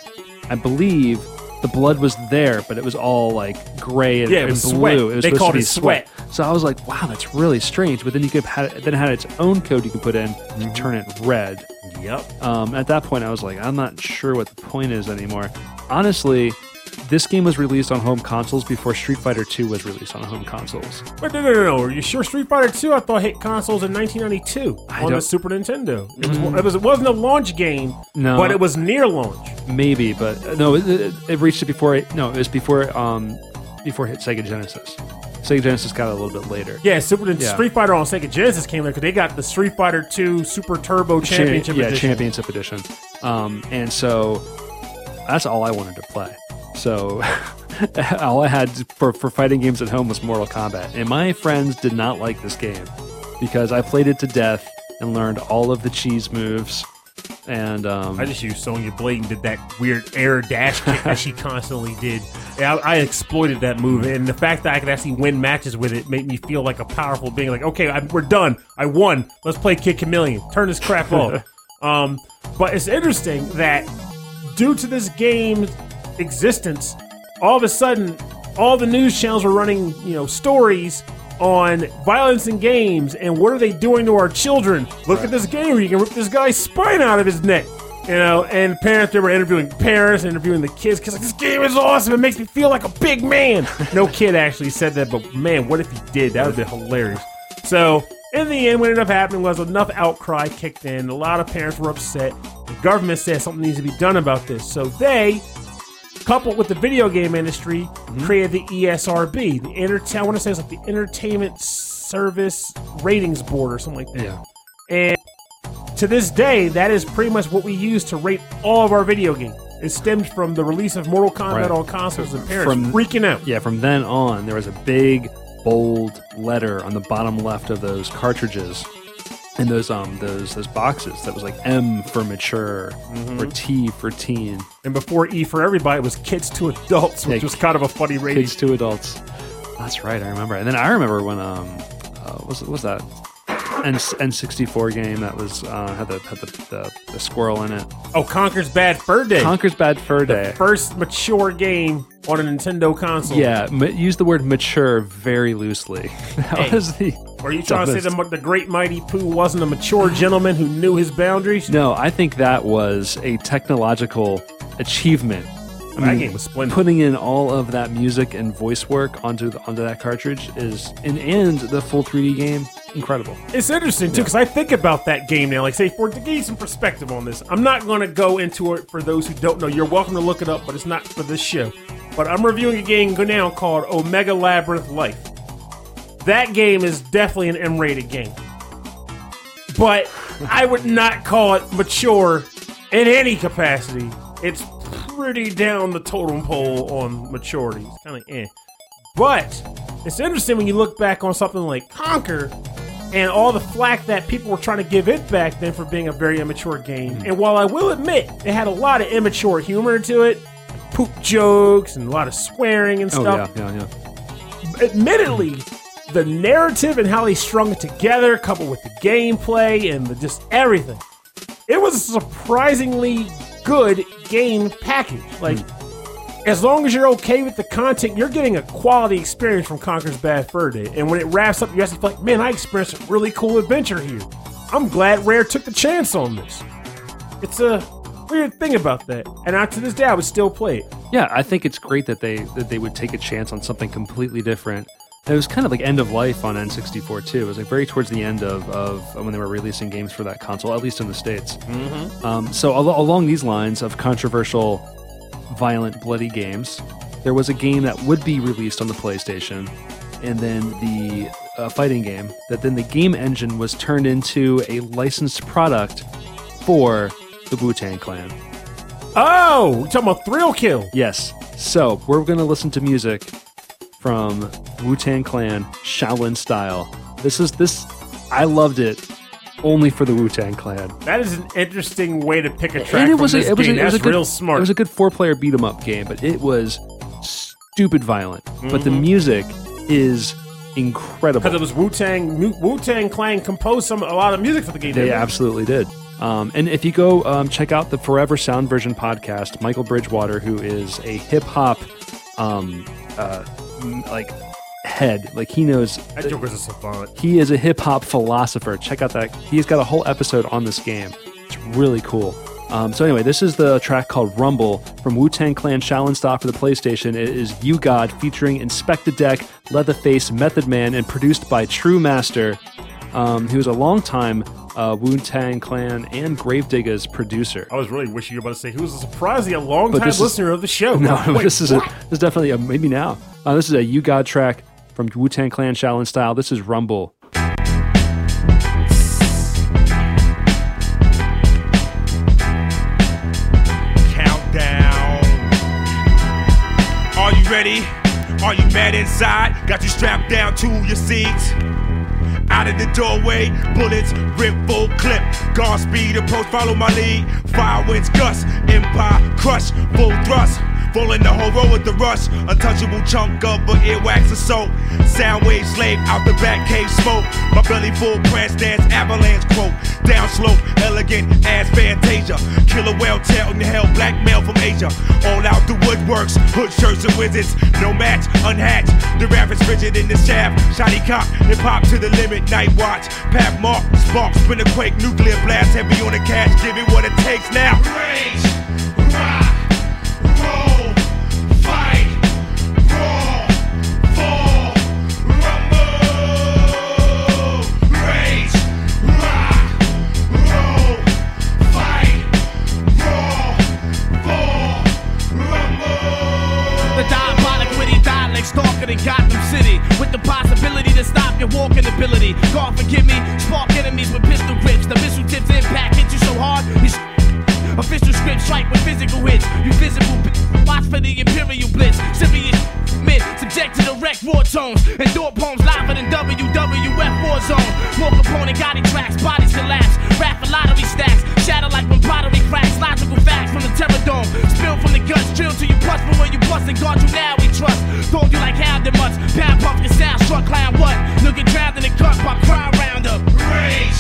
I believe the blood was there, but it was all like gray and, Yeah, it and was blue. sweat. It was They called it sweat. So I was like, wow, that's really strange. But then you could have had, then it had its own code you could put in Mm-hmm. to turn it red. Yep. Um, at that point, I was like, I'm not sure what the point is anymore. Honestly, this game was released on home consoles before Street Fighter II was released on home consoles. Wait, no, no, no, no. Are you sure Street Fighter 2 I thought hit consoles in 1992 on the don't- Super Nintendo? It was, it was it wasn't a launch game, No. but it was near launch. Maybe, but uh, no, it, it, it reached it before. It, no, it was before um before it hit Sega Genesis. Sega Genesis got it a little bit later. Yeah, Super Yeah. Street Fighter on Sega Genesis came there because they got the Street Fighter 2 Super Turbo Cha- Championship yeah, Edition. Championship Edition. Um, and so that's all I wanted to play. So all I had for, for fighting games at home was Mortal Kombat. And my friends did not like this game because I played it to death and learned all of the cheese moves. And um, I just used Sonya Blade and did that weird air dash kick that she constantly did. I, I exploited that move, and the fact that I could actually win matches with it made me feel like a powerful being. Like, okay, I, we're done. I won. Let's play Kid Chameleon. Turn this crap off. um, but it's interesting that due to this game's existence, all of a sudden, all the news channels were running, you know, stories on violence in games and what are they doing to our children. Look at this game where you can rip this guy's spine out of his neck. You know, and parents they were interviewing parents, interviewing the kids, because like this game is awesome. It makes me feel like a big man. no kid actually said that, but man, what if he did? That would be hilarious. So in the end, what ended up happening was enough outcry kicked in. A lot of parents were upset. The government said something needs to be done about this. So they coupled with the video game industry, mm-hmm. created the ESRB, the enter- I want to say it's like the Entertainment Service Ratings Board or something like that. yeah. And to this day, that is pretty much what we use to rate all of our video games. It stemmed from the release of Mortal Kombat Right. on consoles and parents From- freaking out. Yeah, from then on, there was a big, bold letter on the bottom left of those cartridges, in those um those those boxes that was like M for mature or T for teen, And before E for everybody, it was kids to adults, which Yeah, was kind of a funny rating. kids to adults. That's right, I remember. And then I remember when um, uh, what was what was that N N64 game that was uh, had the had the, the, the squirrel in it. Oh, Conker's Bad Fur Day. Conker's Bad Fur Day. First mature game on a Nintendo console. Yeah, ma- use the word mature very loosely. That Hey. was the. Are you trying to say the, the great mighty Poo wasn't a mature gentleman who knew his boundaries? No, I think that was a technological achievement. I That game was splendid. Putting in all of that music and voice work onto the, onto that cartridge is and and the full 3D game incredible. It's interesting too because I think about that game now. Like, say, for to give you some perspective on this, I'm not going to go into it for those who don't know. You're welcome to look it up, but it's not for this show. But I'm reviewing a game now called Omega Labyrinth Life. That game is definitely an M-rated game, but I would not call it mature in any capacity. It's pretty down the totem pole on maturity. It's kind of eh. But it's interesting when you look back on something like Conker and all the flack that people were trying to give it back then for being a very immature game. And while I will admit it had a lot of immature humor to it, poop jokes and a lot of swearing and stuff. Oh yeah, yeah, yeah. admittedly, the narrative and how they strung it together, coupled with the gameplay and the, just everything, it was a surprisingly good game package. Like, as long as you're okay with the content, you're getting a quality experience from Conker's Bad Fur Day. And when it wraps up, you actually feel like, man, I experienced a really cool adventure here. I'm glad Rare took the chance on this. It's a weird thing about that. And I, to this day, I would still play it. Yeah, I think it's great that they that they would take a chance on something completely different. It was kind of like end of life on N64 too. It was like very towards the end of, of when they were releasing games for that console, at least in the states. Mm-hmm. Um, so al- along these lines of controversial, violent, bloody games, there was a game that would be released on the PlayStation, and then the uh, fighting game that then the game engine was turned into a licensed product for the Wu Tang Clan. Oh, you talking about Thrill Kill? Yes. So we're going to listen to music from Wu Tang Clan Shaolin style. This is this. I loved it only for the Wu Tang Clan. That is an interesting way to pick a track and it was a, it was a, it was a good, real smart. It was a good four player beat 'em up game, but it was stupid violent. But Mm-hmm. the music is incredible. because it was Wu Tang. Wu Tang Clan composed some a lot of music for the game. They didn't absolutely did. Um, and if you go um, check out the Forever Sound Version podcast, Michael Bridgewater, who is a hip hop um, uh, like head, like he knows That Joker's a savant. he is a hip hop philosopher. Check out that. He's got a whole episode on this game. It's really cool. Um, so anyway, this is the track called Rumble from Wu Tang Clan Shaolin Style for the PlayStation. It is U-God featuring Inspectah Deck, Leatherface, Method Man, and produced by True Master, um, was a longtime uh, Wu Tang Clan and Gravediggaz producer. I was really wishing you were about to say he was a surprisingly a long But time this is- listener of the show. No, Wait, this is a, this is definitely a maybe now. Uh, this is a U-God track from Wu Tang Clan Shaolin Style. This is Rumble. Countdown. Are you ready? Are you mad inside? Got you strapped down to your seats. Out of the doorway, bullets rip full clip. Guard speed approach, follow my lead. Fire winds gust, empire crush, full thrust. Falling the whole row with the rush. Untouchable chunk of a earwax assault. Sound wave slave out the back cave smoke. My belly full prance dance avalanche quote. Down slope, elegant ass fantasia. Killer whale tail in the hell, black male from Asia. All out the woodworks, hood shirts and wizards. No match, unhatched. The rap is rigid in the shaft. Shiny cop, hip hop to the limit. Night watch, Pat Mark, spark, spin a quake, nuclear blast, heavy on the cash. Give it what it takes now. Rage, in Gotham City With the possibility to stop your walking ability. God forgive me, spark enemies with pistol grips. The missile tips impact hit you so hard you Official script strike with physical hits You visible b- watch for the imperial blitz. Serious men subject to the wreck war tones. Endure poems liver than WWF war zone. More component guiding tracks, bodies collapse. Rap lottery stacks. Shatter like when pottery cracks. Logical facts from the terror dome Spill from the guts, drill till you bust. But when you bust and guard you now we trust. Told you like how the mutts Pound puff your sound struck clown what? Look at drowned in the cut by crowd roundup Rage,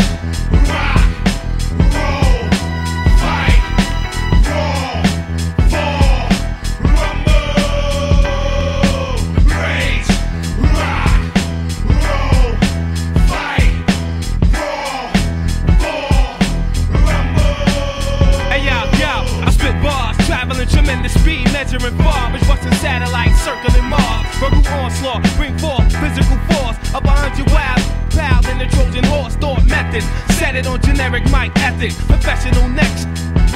professional next.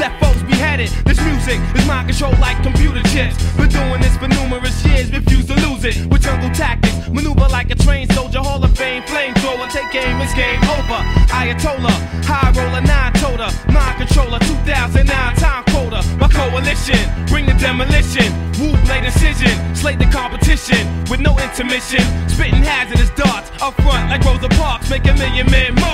Left foes beheaded. This music is mind control like computer chips. Been doing this for numerous years, refuse to lose it. With jungle tactics, maneuver like a trained soldier, Hall of Fame, flamethrower. Take game, it's game over. Ayatollah, high roller, nine toter, mind controller, 2009 time quota. My coalition, bring the demolition. Wu blade incision, slate the competition with no intermission. Spitting hazardous darts up front like Rosa Parks, make a million men march.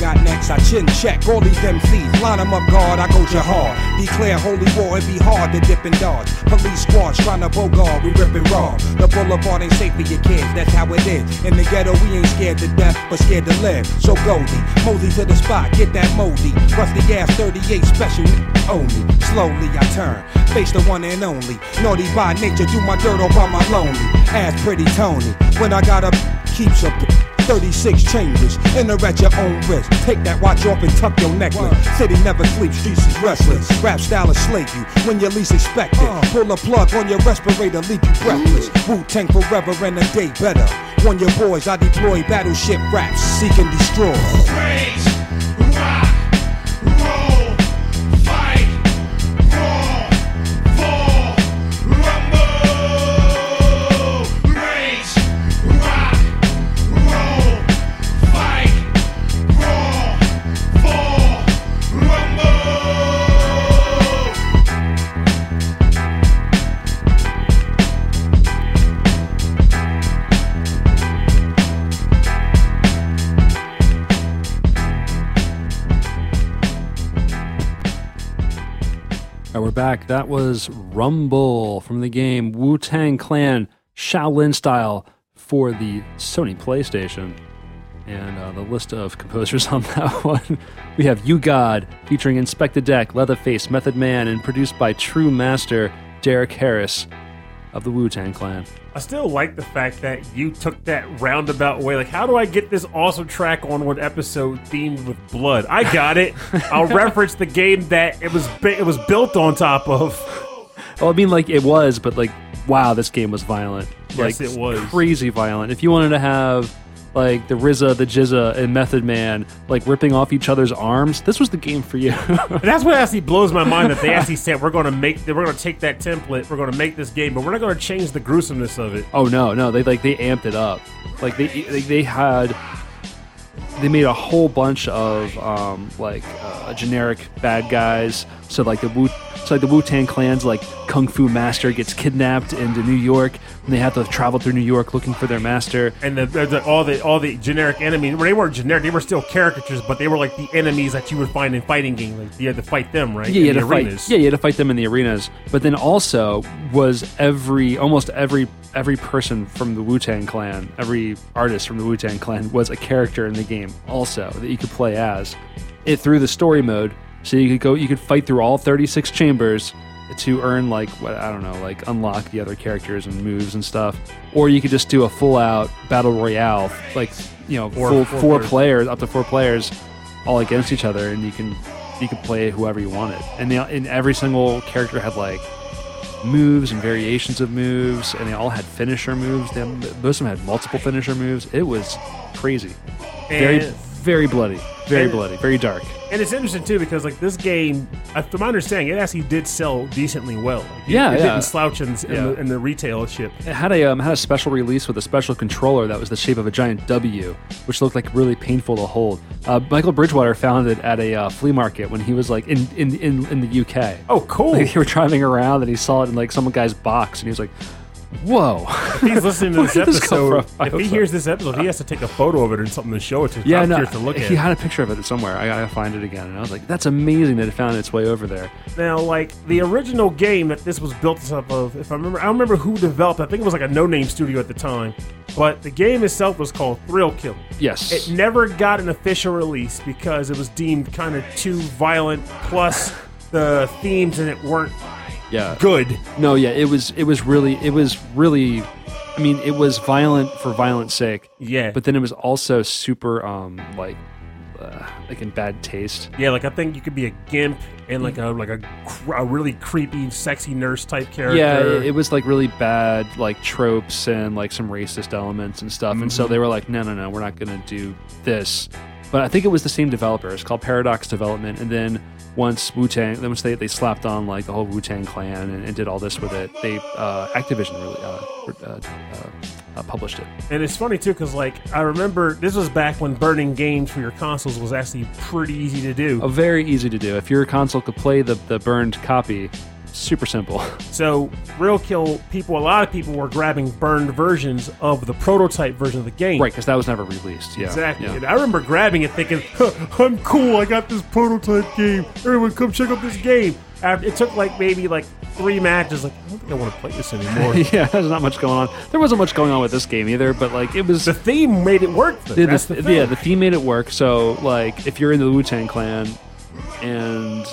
Got next. I chin check all these MCs. Line 'em up guard, I go jihad. Declare holy war, it be hard to dip and dodge. Police squads trying to bogard, we rip and raw. The boulevard ain't safe for your kids, that's how it is. In the ghetto, we ain't scared to death, but scared to live. So Goldie, mosey to the spot, get that moldy. Rusty ass 38 special, only. Slowly I turn, face the one and only. Naughty by nature, do my dirt all by my lonely. Ass pretty Tony, when I got up, keeps up. 36 chambers, enter at your own risk. Take that watch off and tuck your necklace. City never sleeps, streets is restless. Rap style will slay you when you least expect it. Uh. Pull a plug on your respirator, leave you breathless. Mm. Wu Tang forever and a day better. On your boys, I deploy battleship raps, seek and destroy. Rage, back. That was Rumble from the game Wu Tang Clan Shaolin style for the Sony PlayStation. And uh, the list of composers on that one we have U-God featuring Inspectah Deck, Leatherface, Method Man, and produced by True Master Derek Harris of the Wu Tang Clan. I still like the fact that you took that roundabout way. Like, how do I get this awesome track on one episode themed with blood? I got it. I'll reference the game that it was it was built on top of. Well, I mean, like it was, but like, wow, this game was violent. Yes, like, it was. crazy violent. If you wanted to have like the RZA, the GZA, and Method Man like ripping off each other's arms, this was the game for you. And that's what actually blows my mind that they actually said we're going to make we're going to take that template, we're going to make this game, but we're not going to change the gruesomeness of it. oh no, no, they like they amped it up. Like they they, they had they made a whole bunch of um, like uh, generic bad guys. So like the Wu, so like the Wu Tang Clan's like kung fu master gets kidnapped into New York, and they have to travel through New York looking for their master. And the, the, the- all the all the generic enemies, well, they weren't generic, they were still caricatures, but they were like the enemies that you would find in fighting games. Like you had to fight them, right? Yeah, you in had the to arenas. fight. Yeah, you had to fight them in the arenas. But then also was every almost every every person from the Wu Tang Clan, every artist from the Wu Tang Clan was a character in the game also that you could play as. It through the story mode, so you could go, you could fight through all 36 chambers to earn like what I don't know, like unlock the other characters and moves and stuff, or you could just do a full out battle royale, like you know, Four- full four four players. players up to four players all against each other, and you can you could play whoever you wanted. And they, and every single character had like moves and variations of moves, and they all had finisher moves. They, most of them had multiple finisher moves. It was crazy, And- very bloody, very and- bloody, very dark. And it's interesting too because like this game, uh, from my understanding, it actually did sell decently well. Like, Yeah, it yeah. didn't slouch in, in, Yeah. the, in the retail ship. It had a um, had a special release with a special controller that was the shape of a giant W, which looked like really painful to hold. Uh, Michael Bridgewater found it at a uh, flea market when he was like in in, in, in the UK. Oh, cool! Like, they were driving around and he saw it in like some guy's box and he was like, Whoa. If he's listening to Where this did this come episode, from? I if hope he so. hears this episode, he has to take a photo of it and something to show it to. Yeah, I'm no, curious to look at. he had a picture of it somewhere. I gotta find it again. And I was like, that's amazing that it found its way over there. Now, like the original game that this was built up of, if I remember, I don't remember who developed. I think it was like a no-name studio at the time, but the game itself was called Thrill Kill. Yes. It never got an official release because it was deemed kind of too violent. Plus, the themes in it weren't yeah. good. No, yeah, it was it was really it was really I mean, it was violent for violence sake. Yeah. But then it was also super um like uh, like in bad taste. Yeah, like I think you could be a gimp and like a like a, cr- a really creepy, sexy nurse type character. Yeah, it, it was like really bad like tropes and like some racist elements and stuff. And Mm-hmm. so they were like, no, no, no, we're not going to do this. But I think it was the same developer. It's called Paradox Development. And then once Wu Tang, then once they, they slapped on like the whole Wu Tang clan and, and did all this with it, they uh, Activision really uh, uh, uh, uh, published it. And it's funny too, because like I remember this was back when burning games for your consoles was actually pretty easy to do. Oh, very easy to do. If your console could play the, the burned copy, super simple. So Thrill Kill people, a lot of people were grabbing burned versions of the prototype version of the game. right, because that was never released. Yeah, Exactly. yeah. And I remember grabbing it thinking, huh, I'm cool, I got this prototype game. Everyone come check out this game. After, it took like maybe like three matches, like, I don't think I want to play this anymore. yeah, there's not much going on. There wasn't much going on with this game either, but like it was the theme made it work. Though. Yeah, That's the, the yeah, the theme made it work. So, like, if you're in the Wu Tang Clan, and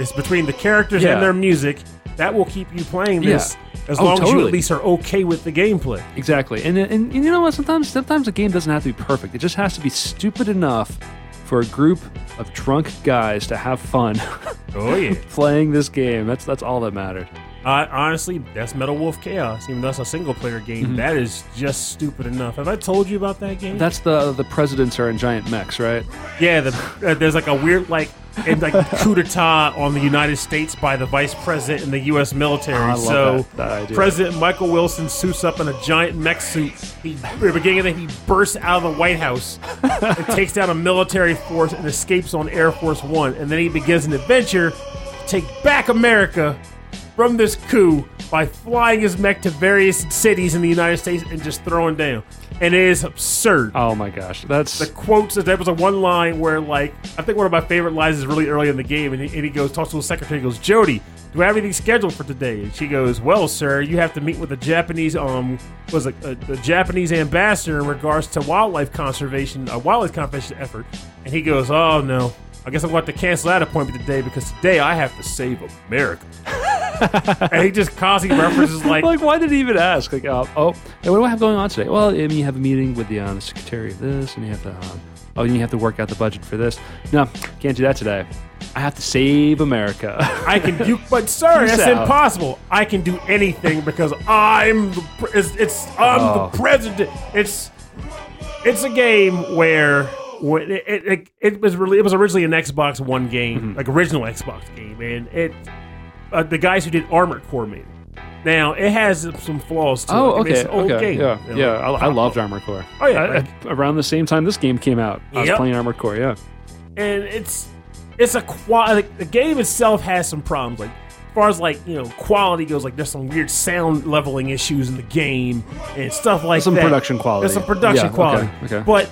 It's between the characters Yeah. and their music. That will keep you playing this as Oh, long as you totally. at least are okay with the gameplay. exactly, and, and and you know what? Sometimes sometimes a game doesn't have to be perfect. It just has to be stupid enough for a group of drunk guys to have fun Oh yeah. playing this game. That's that's all that matters. Uh, honestly, that's Metal Wolf Chaos. Even though it's a single player game, Mm-hmm. that is just stupid enough. Have I told you about that game? That's the the presidents are in giant mechs, right? yeah, the, uh, there's like a weird like and like coup d'état on the United States by the vice president and the U.S. military. I love so that- that idea. President Michael Wilson suits up in a giant mech suit. He, at the beginning of it, he bursts out of the White House and takes down a military force and escapes on Air Force One. And then he begins an adventure to take back America from this coup by flying his mech to various cities in the United States and just throwing down. And it is absurd. Oh my gosh, that's the quotes there was a one line where like I think one of my favorite lines is really early in the game and he, and he goes talks to the secretary he goes Jody do I have anything scheduled for today? And she goes well sir you have to meet with the Japanese um was it uh, the Japanese ambassador in regards to wildlife conservation a wildlife conservation effort. And he goes oh no I guess I'm going to have to cancel that appointment today because today I have to save America and he just constantly references like like, why did he even ask? Like, oh, oh, hey, what do I have going on today? Well, I mean, you have a meeting with the, uh, the secretary of this, and you have to, um, oh, you have to work out the budget for this. No, can't do that today. I have to save America. I can do, but sir, Peace that's out. impossible. I can do anything because I'm the, pre- it's, it's I'm Oh. the president. It's it's a game where it, it, it, it was really it was originally an Xbox One game, Mm-hmm. like original Xbox game, and it uh, the guys who did Armored Core made it. Now it has some flaws to it. oh, I mean, okay, it's an old okay, game. yeah, you know, yeah. I, I loved Armored Core. Oh, yeah, I- like- around the same time this game came out, I was Yep. playing Armored Core. Yeah, and it's it's a qual like, the game itself has some problems like as far as like you know quality goes like there's some weird sound leveling issues in the game and stuff like Some that Some production quality. there's some production Yeah, okay, quality okay. but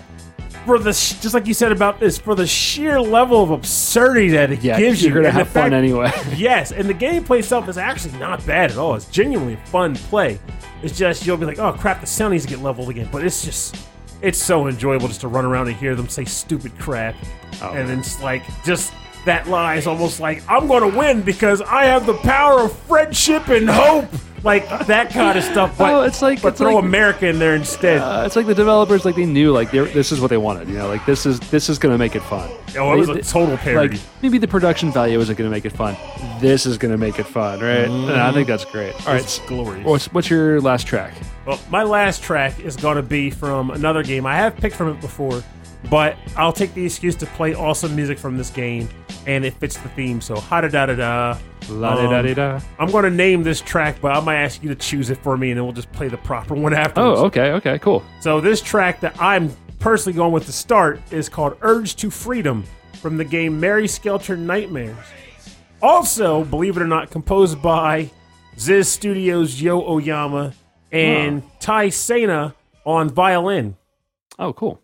for the sh- just like you said about this for the sheer level of absurdity that it yeah. gives you're gonna and have fun fact- anyway. yes and the gameplay itself is actually not bad at all. It's genuinely fun play. It's just you'll be like oh crap the sound needs to get leveled again. But it's just it's so enjoyable just to run around and hear them say stupid crap. Oh, and then it's like just that lies almost like I'm going to win because I have the power of friendship and hope, like that kind of stuff. But Oh, it's like- but it's throw like- America in there instead. Uh, it's like the developers, like they knew, like this is what they wanted. You know, like this is this is gonna make it fun. oh, it was a total parody. like maybe the production value isn't going to make it fun. This is going to make it fun, right? And I think that's great. All right, It's glorious. What's what's your last track? Well, my last track is going to be from another game. I have picked from it before, but I'll take the excuse to play awesome music from this game, and it fits the theme. So, ha da da da da. La da um, da da da. I'm going to name this track, but I might ask you to choose it for me, and then we'll just play the proper one afterwards. Oh, okay, okay, cool. So this track that I'm personally going with to start is called Urge to Freedom from the game Mary Skelter Nightmares. Also, believe it or not, composed by ZIZZ Studios Yo Oyama, and Tai Sena on violin. Oh, cool.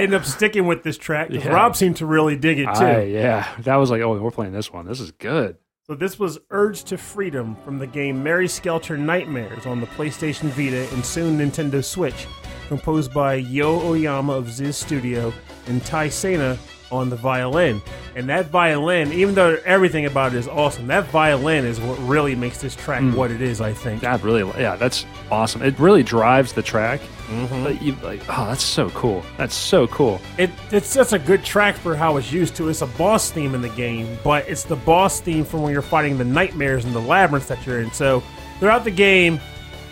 I ended up sticking with this track because Yeah. Rob seemed to really dig it too. I, yeah. That was like, oh, we're playing this one. This is good. So this was Urge to Freedom from the game Mary Skelter Nightmares on the PlayStation Vita and soon Nintendo Switch, composed by Yo Oyama of ZIZZ Studio and Tai Sena on the violin. And that violin, even though everything about it is awesome, that violin is what really makes this track what it is, I think. That really, yeah, that's awesome. It really drives the track. Mm-hmm. But you like, oh, that's so cool. That's so cool. It, it's such a good track for how it's used to. It's a boss theme in the game, but it's the boss theme from when you're fighting the nightmares and the labyrinths that you're in. So throughout the game,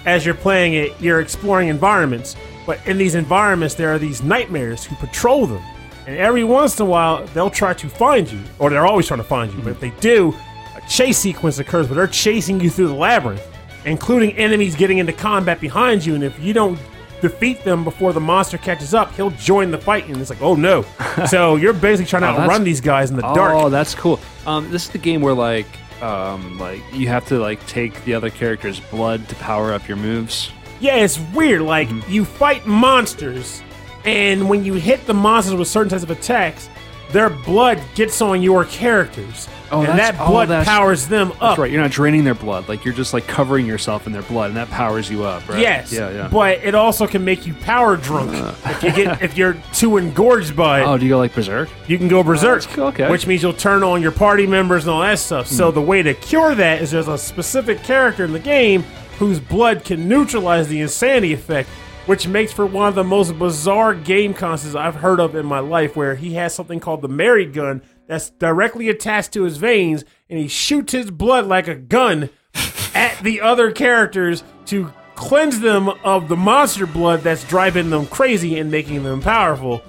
as you're playing it, you're exploring environments. But in these environments, there are these nightmares who patrol them. And every once in a while, they'll try to find you, or they're always trying to find you. But if they do, a chase sequence occurs where they're chasing you through the labyrinth, including enemies getting into combat behind you. And if you don't defeat them before the monster catches up, he'll join the fight. And it's like, oh no. so you're basically trying to Oh, that's- outrun these guys in the dark. Oh, that's cool. Um, this is the game where like, um, like you have to like take the other character's blood to power up your moves. Yeah, it's weird. Like Mm-hmm. you fight monsters, and when you hit the monsters with certain types of attacks, their blood gets on your characters, Oh, and that oh, blood that's- powers them up. That's right. You're not draining their blood. Like you're just like covering yourself in their blood, and that powers you up. Right? Yes. Yeah. Yeah. But it also can make you power drunk if you get if you're too engorged by it. oh, do you go like berserk? you can go berserk, that's cool, okay. Hmm. which means you'll turn on your party members and all that stuff. So the way to cure that is there's a specific character in the game whose blood can neutralize the insanity effect, which makes for one of the most bizarre game concepts I've heard of in my life, where he has something called the Mary gun that's directly attached to his veins, and he shoots his blood like a gun at the other characters to cleanse them of the monster blood that's driving them crazy and making them powerful.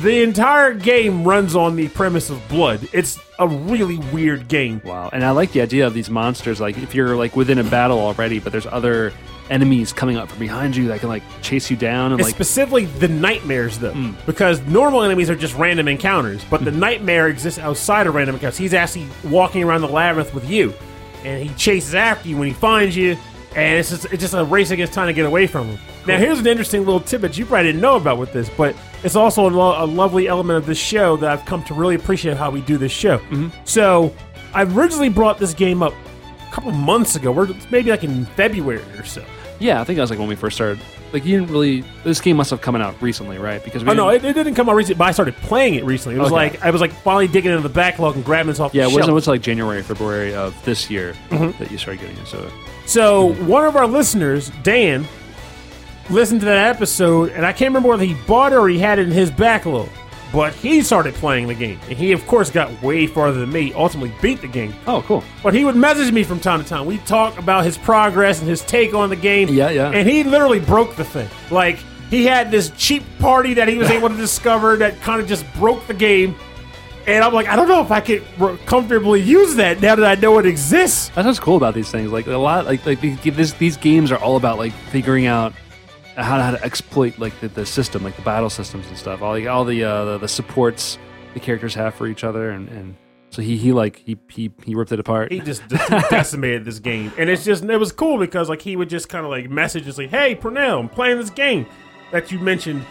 The entire game runs on the premise of blood. It's a really weird game. Wow. And I like the idea of these monsters. Like if you're like within a battle already, but there's other enemies coming up from behind you that can like chase you down and It's like specifically the nightmares, though, hmm. because normal enemies are just random encounters, but the hmm. nightmare exists outside of random encounters. He's actually walking around the labyrinth with you, and he chases after you when he finds you, and it's just, it's just a race against time to get away from him. Now, here's an interesting little tidbit you probably didn't know about with this, but it's also a, lo- a lovely element of this show that I've come to really appreciate how we do this show. Mm-hmm. So, I originally brought this game up a couple months ago, we're maybe like in February or so. Yeah, I think that was like when we first started. Like you didn't really. This game must have come out recently, right? Because we Oh no, didn't- it, it didn't come out recently, but I started playing it recently. It was Okay. like I was like finally digging into the backlog and grabbing this off yeah, the it wasn't. Shelf. like January, February of this year Mm-hmm. that you started getting it. So So one of our listeners, Dan, listened to that episode, and I can't remember whether he bought it or he had it in his backlog. But he started playing the game, and he of course got way farther than me. Ultimately, beat the game. Oh, cool. But he would message me from time to time. We talk about his progress and his take on the game. Yeah, yeah. And he literally broke the thing. Like he had this cheap party that he was able to discover that kind of just broke the game. And I'm like, I don't know if I could r- comfortably use that now that I know it exists. That's what's cool about these things. Like a lot, like like these, these games are all about like figuring out how to, how to exploit like the, the system, like the battle systems and stuff. All the all the, uh, the the supports the characters have for each other, and, and so he he like he he, he ripped it apart. He just de- decimated this game, and it's just it was cool because like he would just kind of like message us like, "Hey, Pernell, I'm playing this game that you mentioned,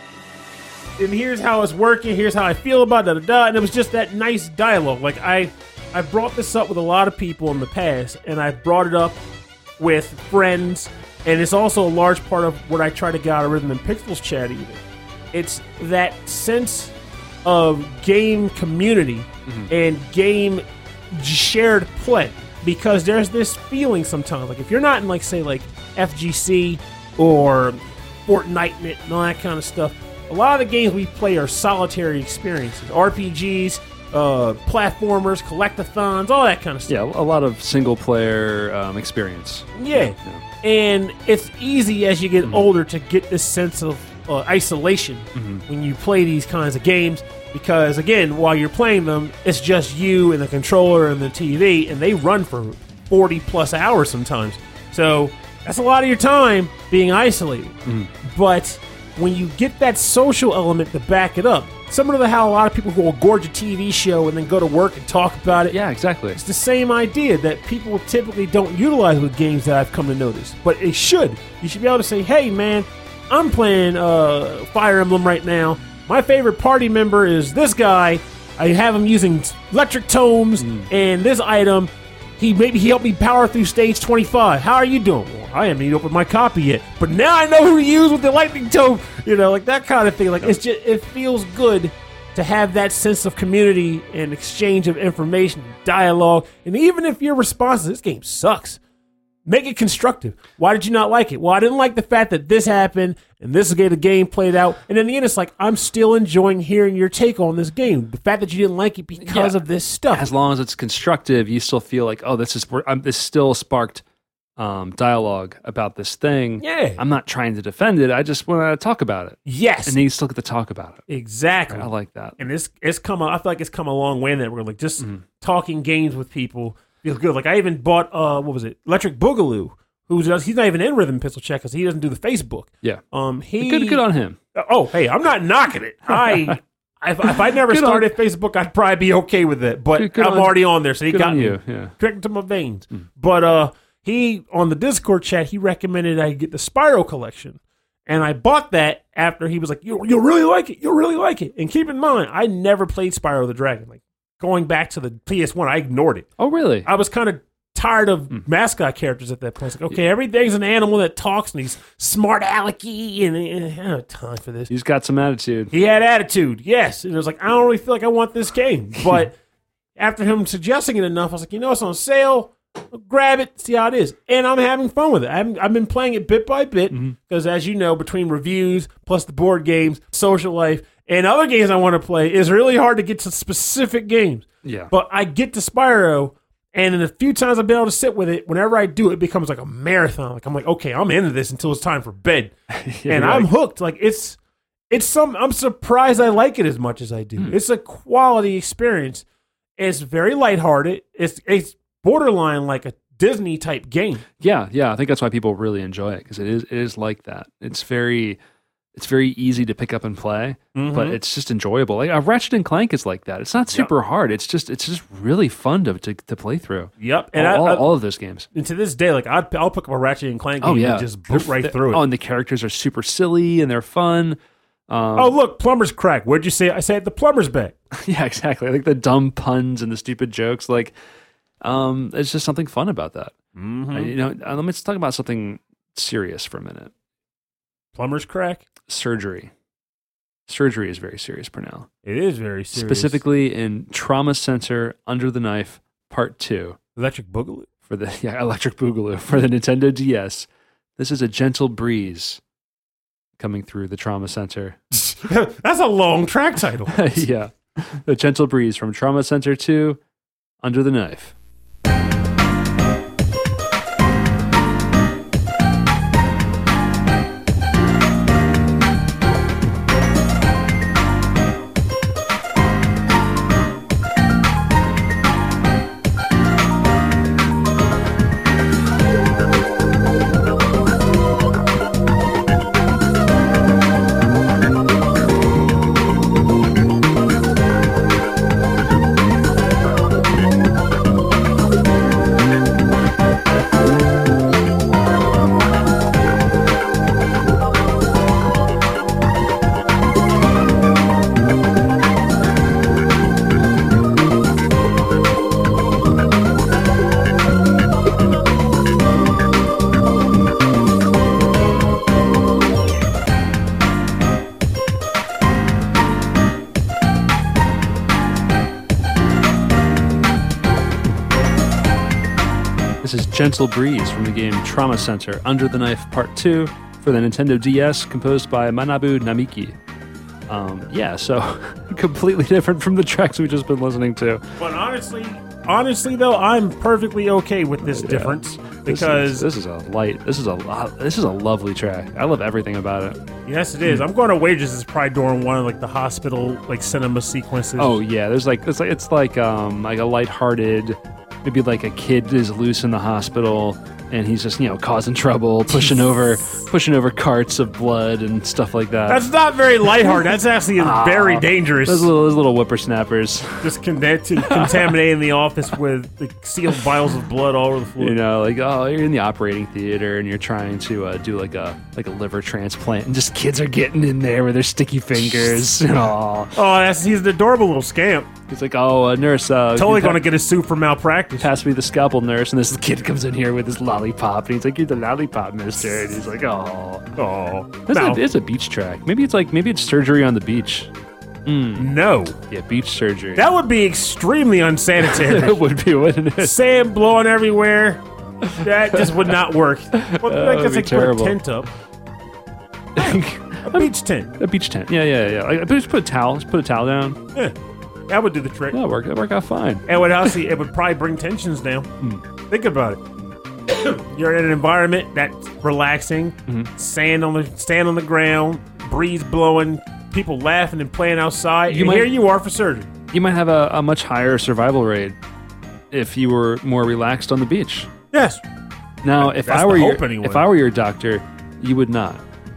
and here's how it's working. Here's how I feel about it, da da da." And it was just that nice dialogue. Like I I brought this up with a lot of people in the past, and I brought it up with friends, and it's also a large part of what I try to get out of Rhythm and Pixels chat. Even it's that sense of game community and game shared play because there's this feeling sometimes like if you're not in like say like FGC or Fortnite and all that kind of stuff a lot of the games we play are solitary experiences RPGs uh, platformers collectathons all that kind of stuff yeah, a lot of single player um, experience. yeah. And it's easy as you get mm-hmm. older to get this sense of uh, isolation mm-hmm. when you play these kinds of games because, again, while you're playing them, it's just you and the controller and the TV, and they run for 40 plus hours sometimes. So that's a lot of your time being isolated. Mm-hmm. But when you get that social element to back it up, similar to how a lot of people will gorge a TV show and then go to work and talk about it. Yeah, exactly. It's the same idea that people typically don't utilize with games that I've come to notice, but it should. You should be able to say, "Hey, man, I'm playing uh, Fire Emblem right now. My favorite party member is this guy. I have him using electric tomes and this item. He maybe he helped me power through stage 25. How are you doing? Well, I haven't even opened my copy yet, but now I know who to use with the lightning tome. You know, like that kind of thing. Like it's just it feels good to have that sense of community and exchange of information, dialogue, and even if your response is this game sucks, make it constructive. Why did you not like it? Well, I didn't like the fact that this happened and this is the the game played out. And in the end, it's like I'm still enjoying hearing your take on this game. The fact that you didn't like it because Yeah. of this stuff. As long as it's constructive, you still feel like, oh, this is um, this still sparked um, dialogue about this thing. Yeah. I'm not trying to defend it. I just want to talk about it, yes, and then you still get to talk about it. exactly. I like that. and it's it's come. I feel like it's come a long way in that we're like just Mm-hmm. talking games with people feels good. Like I even bought uh what was it, Electric Boogaloo, who does he's not even in Rhythm Pistol Check because he doesn't do the Facebook. Yeah, Um, he good, good on him. Oh, hey, I'm not knocking it. I. If, if I never Good on- started Facebook, I'd probably be okay with it. But Good- good I'm on- already on there, so he got you, yeah. Direct into my veins. But uh, he on the Discord chat, he recommended I get the Spyro collection, and I bought that after he was like, "You you'll really like it. You'll really like it." And keep in mind, I never played Spyro the Dragon. Like going back to the PS1, I ignored it. Oh, really? I was kind of tired of Hmm. mascot characters at that point. Like, okay, everything's an animal that talks and he's smart alecky, and eh, I don't have time for this. He's got some attitude. He had attitude, yes. And it was like, I don't really feel like I want this game. But after him suggesting it enough, I was like, you know, it's on sale. I'll grab it, see how it is. And I'm having fun with it. I've, I've been playing it bit by bit because, as you know, between reviews plus the board games, social life, and other games I want to play, it's really hard to get to specific games. Yeah. But I get to Spyro, and in the few times I've been able to sit with it, whenever I do, it becomes like a marathon. Like I'm like, okay, I'm into this until it's time for bed, and I'm like- hooked. Like it's it's some. I'm surprised I like it as much as I do. Hmm. It's a quality experience. It's very lighthearted. It's it's borderline like a Disney type game. Yeah, yeah. I think that's why people really enjoy it because it is it is like that. It's very it's very easy to pick up and play, Mm-hmm. but it's just enjoyable. Like uh, Ratchet and Clank is like that. It's not super hard. It's just it's just really fun to to, to play through. Yep. And all, I, I- all of those games. and to this day, like I'd, I'll pick up a Ratchet and Clank game Oh yeah, and just boot right through it. Oh, and the characters are super silly and they're fun. Um, oh look, plumber's crack. Where'd you say? I said the plumber's back. yeah, exactly. Like the dumb puns and the stupid jokes. Like, um, it's just something fun about that. Mm-hmm. Uh, you know, uh, let's talk about something serious for a minute. Plumber's crack. Surgery. Surgery is very serious, Pernell. It is very serious. Specifically in Trauma Center Under the Knife Part Two Electric Boogaloo. for the yeah, Electric Boogaloo for the Nintendo DS. This is a gentle breeze coming through the trauma center That's a long track title. yeah. The Gentle Breeze from Trauma Center 2, Under the Knife. Gentle Breeze from the game Trauma Center Under the Knife Part 2 for the Nintendo DS, composed by Manabu Namiki. Um, yeah, so completely different from the tracks we've just been listening to. But honestly, honestly though, I'm perfectly okay with this difference This because is, this is a light. This is a lo- this is a lovely track. I love everything about it. yes, it is. I'm going to wager this is probably during one of like the hospital like cinema sequences. Oh yeah, there's like it's like it's like um like a lighthearted, maybe like a kid is loose in the hospital and he's just you know causing trouble, pushing over pushing over carts of blood and stuff like that. that's not very lighthearted. That's actually very dangerous. those little those little whippersnappers. Just condensing, contaminating the office with the sealed vials of blood all over the floor. You know, like oh, you're in the operating theater and you're trying to uh, do like a like a liver transplant, and just kids are getting in there with their sticky fingers. oh, Oh, that's he's an adorable little scamp. It's like oh, a nurse. Uh, Totally going to get a suit for malpractice. pass me the scalpel, nurse. And this kid comes in here with his lollipop, and he's like, "You're the lollipop, Mister." And he's like, "Oh, Oh, it's, no. a, it's a beach track. Maybe it's like maybe it's surgery on the beach. no. Yeah, beach surgery. That would be extremely unsanitary. it would be, wouldn't it? Sand blowing everywhere. That just would not work. Well, I guess be I could put a terrible. tent up. A beach tent. a beach tent. Yeah, yeah, yeah. Like, just put a towel. Just put a towel down. Yeah. That would do the trick. That'll work. That'll work out fine. And would honestly, it would probably bring tensions down. Hmm. Think about it. You're in an environment that's relaxing, Mm-hmm. sand on the sand on the ground, breeze blowing, people laughing and playing outside. You and might- here you are for surgery. You might have a, a much higher survival rate if you were more relaxed on the beach. Yes. Now, if That's I were your, anyway. if I were your doctor, you would not,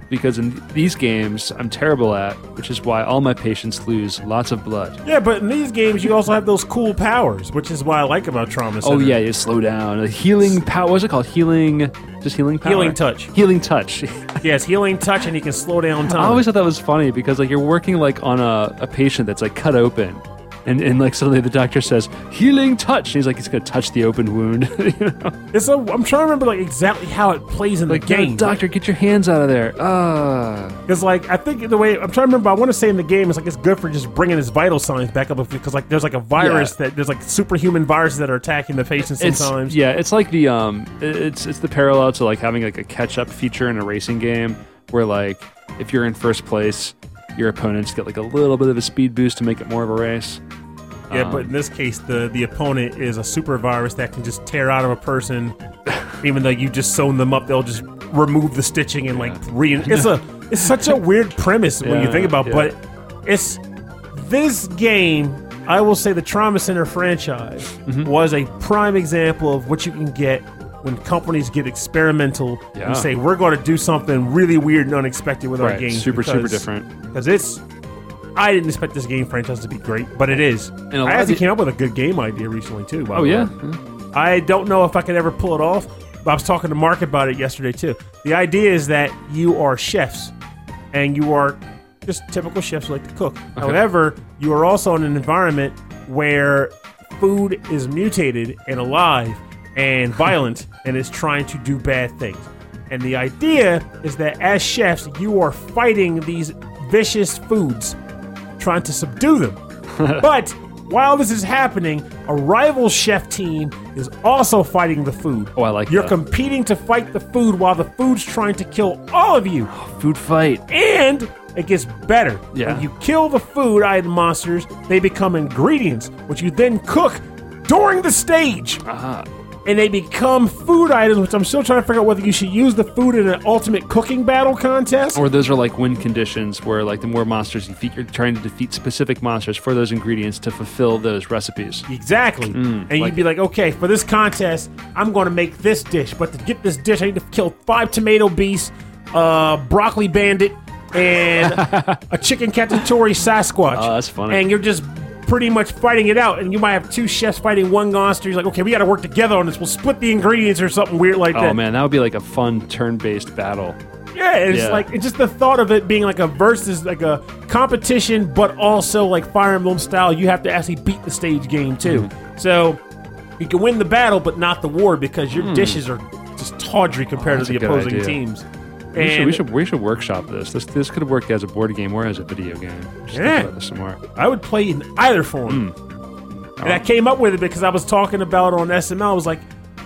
because in these games I'm terrible at, which is why all my patients lose lots of blood. Yeah, but in these games you also have those cool powers, which is what I like about Trauma oh, Center. Oh yeah, you slow down. A healing power. What's it called? Healing. Just healing power. Healing touch. Healing touch. Yes, healing touch and you can slow down time. I always thought that was funny because like you're working like on a, a patient that's like cut open. And, and like suddenly the doctor says healing touch. And he's like he's gonna touch the open wound. you know? It's a, I'm trying to remember like exactly how it plays in Like the "No, game. doctor, get your hands out of there. Ah. Because like I think the way I'm trying to remember, I want to say in the game it's like it's good for just bringing his vital signs back up because like there's like a virus Yeah. that there's like superhuman viruses that are attacking the patients It's sometimes. yeah, it's like the um, it's it's the parallel to like having like a catch up feature in a racing game where like if you're in first place, your opponents get like a little bit of a speed boost to make it more of a race. Yeah, Um, but in this case, the the opponent is a super virus that can just tear out of a person, even though you just sewn them up. They'll just remove the stitching and like re. It's a it's such a weird premise when you think about, yeah. but it's this game. I will say the Trauma Center franchise Mm-hmm. was a prime example of what you can get when companies get experimental Yeah. and say we're going to do something really weird and unexpected with our Right, games. super, super because- different. because it's. I didn't expect this game franchise to be great, but it is. a lot I actually came up with a good game idea recently too. by Oh yeah. I don't know if I could ever pull it off. But I was talking to Mark about it yesterday too. The idea is that you are chefs, and you are just typical chefs like to cook. However, you are also in an environment where food is mutated and alive and violent, and is trying to do bad things. And the idea is that as chefs, you are fighting these vicious foods, trying to subdue them. but while this is happening, a rival chef team is also fighting the food. Oh, I like You're that. competing to fight the food while the food's trying to kill all of you. Food fight. And it gets better. Yeah. When you kill the food item monsters, they become ingredients, which you then cook during the stage. Ah. And they become food items, which I'm still trying to figure out whether you should use the food in an ultimate cooking battle contest. Or those are like win conditions where like the more monsters you defeat, you're trying to defeat specific monsters for those ingredients to fulfill those recipes. Exactly. and like you'd be like, okay, for this contest, I'm going to make this dish. But to get this dish, I need to kill five tomato beasts, uh, broccoli bandit, and a chicken cacciatore Sasquatch. Oh, that's funny. And you're just pretty much fighting it out. And you might have two chefs fighting one monster. You're like, okay, we got to work together on this. We'll split the ingredients or something weird like Oh that. Oh man, that would be like a fun turn-based battle. Yeah, it's Yeah. like it's just the thought of it being like a versus, like a competition, but also like Fire Emblem style. You have to actually beat the stage game too. Mm-hmm. So you can win the battle, but not the war because your dishes are just tawdry compared. Oh, to the opposing idea. teams. We should, we should we should workshop this. This this could have worked as a board game or as a video game. Just think Yeah. about this some more. I would play in either form. Hmm. And I came up with it because I was talking about on SML. I was like,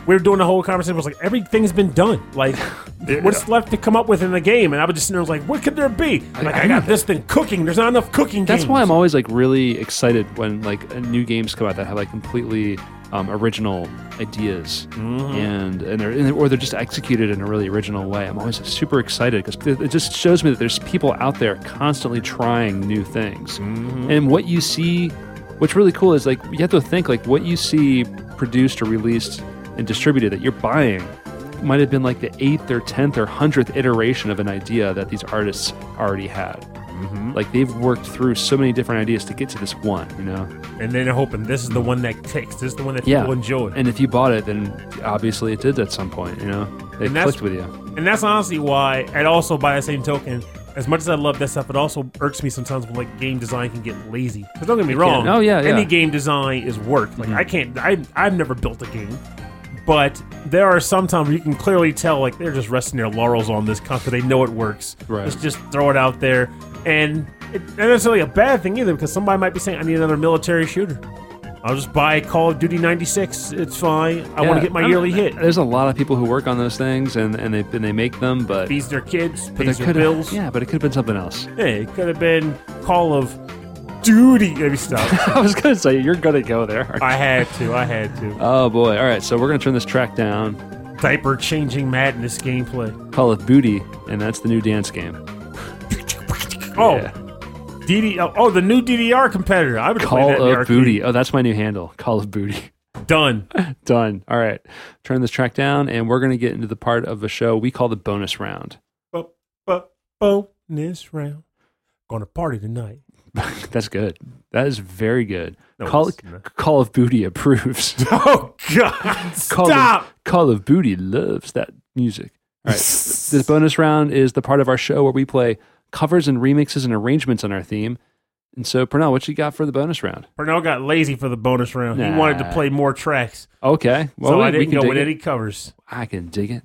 we were doing the whole conversation. I was like, everything's been done. Like, what's left to come up with in the game? And I was just sitting there, I was like, what could there be? I'm like, I, I got this thing cooking. There's not enough cooking. That's games. why I'm always like really excited when like new games come out that have like completely um, original ideas Mm-hmm. and and they're and or they're just executed in a really original way. I'm always super excited because it just shows me that there's people out there constantly trying new things. Mm-hmm. And what you see, what's really cool is like you have to think like what you see produced or released and distributed that you're buying might have been like the eighth or tenth or hundredth iteration of an idea that these artists already had. Mm-hmm. Like they've worked through so many different ideas to get to this one, you know. And then they're hoping this is the one that ticks. This is the one that Yeah, people enjoy. And if you bought it, then obviously it did at some point, you know. They And clicked with you. And that's honestly why, and also by the same token, as much as I love that stuff, it also irks me sometimes when like game design can get lazy. Because don't get me wrong, Oh, yeah, any yeah. Mm-hmm. game design is work. Like I can't, I I've never built a game, but there are some times where you can clearly tell like they're just resting their laurels on this because they know it works. Right. Let's just throw it out there, and it's not necessarily a bad thing either because somebody might be saying I need another military shooter. I'll just buy Call of Duty '96. It's fine. I want to get my I yearly mean, hit. There's a lot of people who work on those things and, and they and they make them, but Feeds their kids, pays their bills. yeah, but it could have been something else. Hey, it could have been Call of Duty. Maybe stop. I was gonna say you're gonna go there. I had to. I had to. Oh boy! All right, so we're gonna turn this track down. Diaper changing madness gameplay. Call of Booty, and that's the new dance game. Oh, Yeah. DD. Oh, the new DDR competitor. I would Call of. Booty. Oh, that's my new handle. Call of Booty. Done. Done. All right, turn this track down, and we're gonna get into the part of the show we call the bonus round. Bu- bu- bonus round. Gonna party tonight. That's good. That is very good. No, Call. Call of Booty approves. Oh God! Call Stop. Of, Call of Booty loves that music. All right. this bonus round is the part of our show where we play covers and remixes and arrangements on our theme. And so, Pernell, what you got for the bonus round? Pernell got lazy for the bonus round. He wanted to play more tracks, Okay. Well, so we, I didn't can go with it. any covers. I can dig it.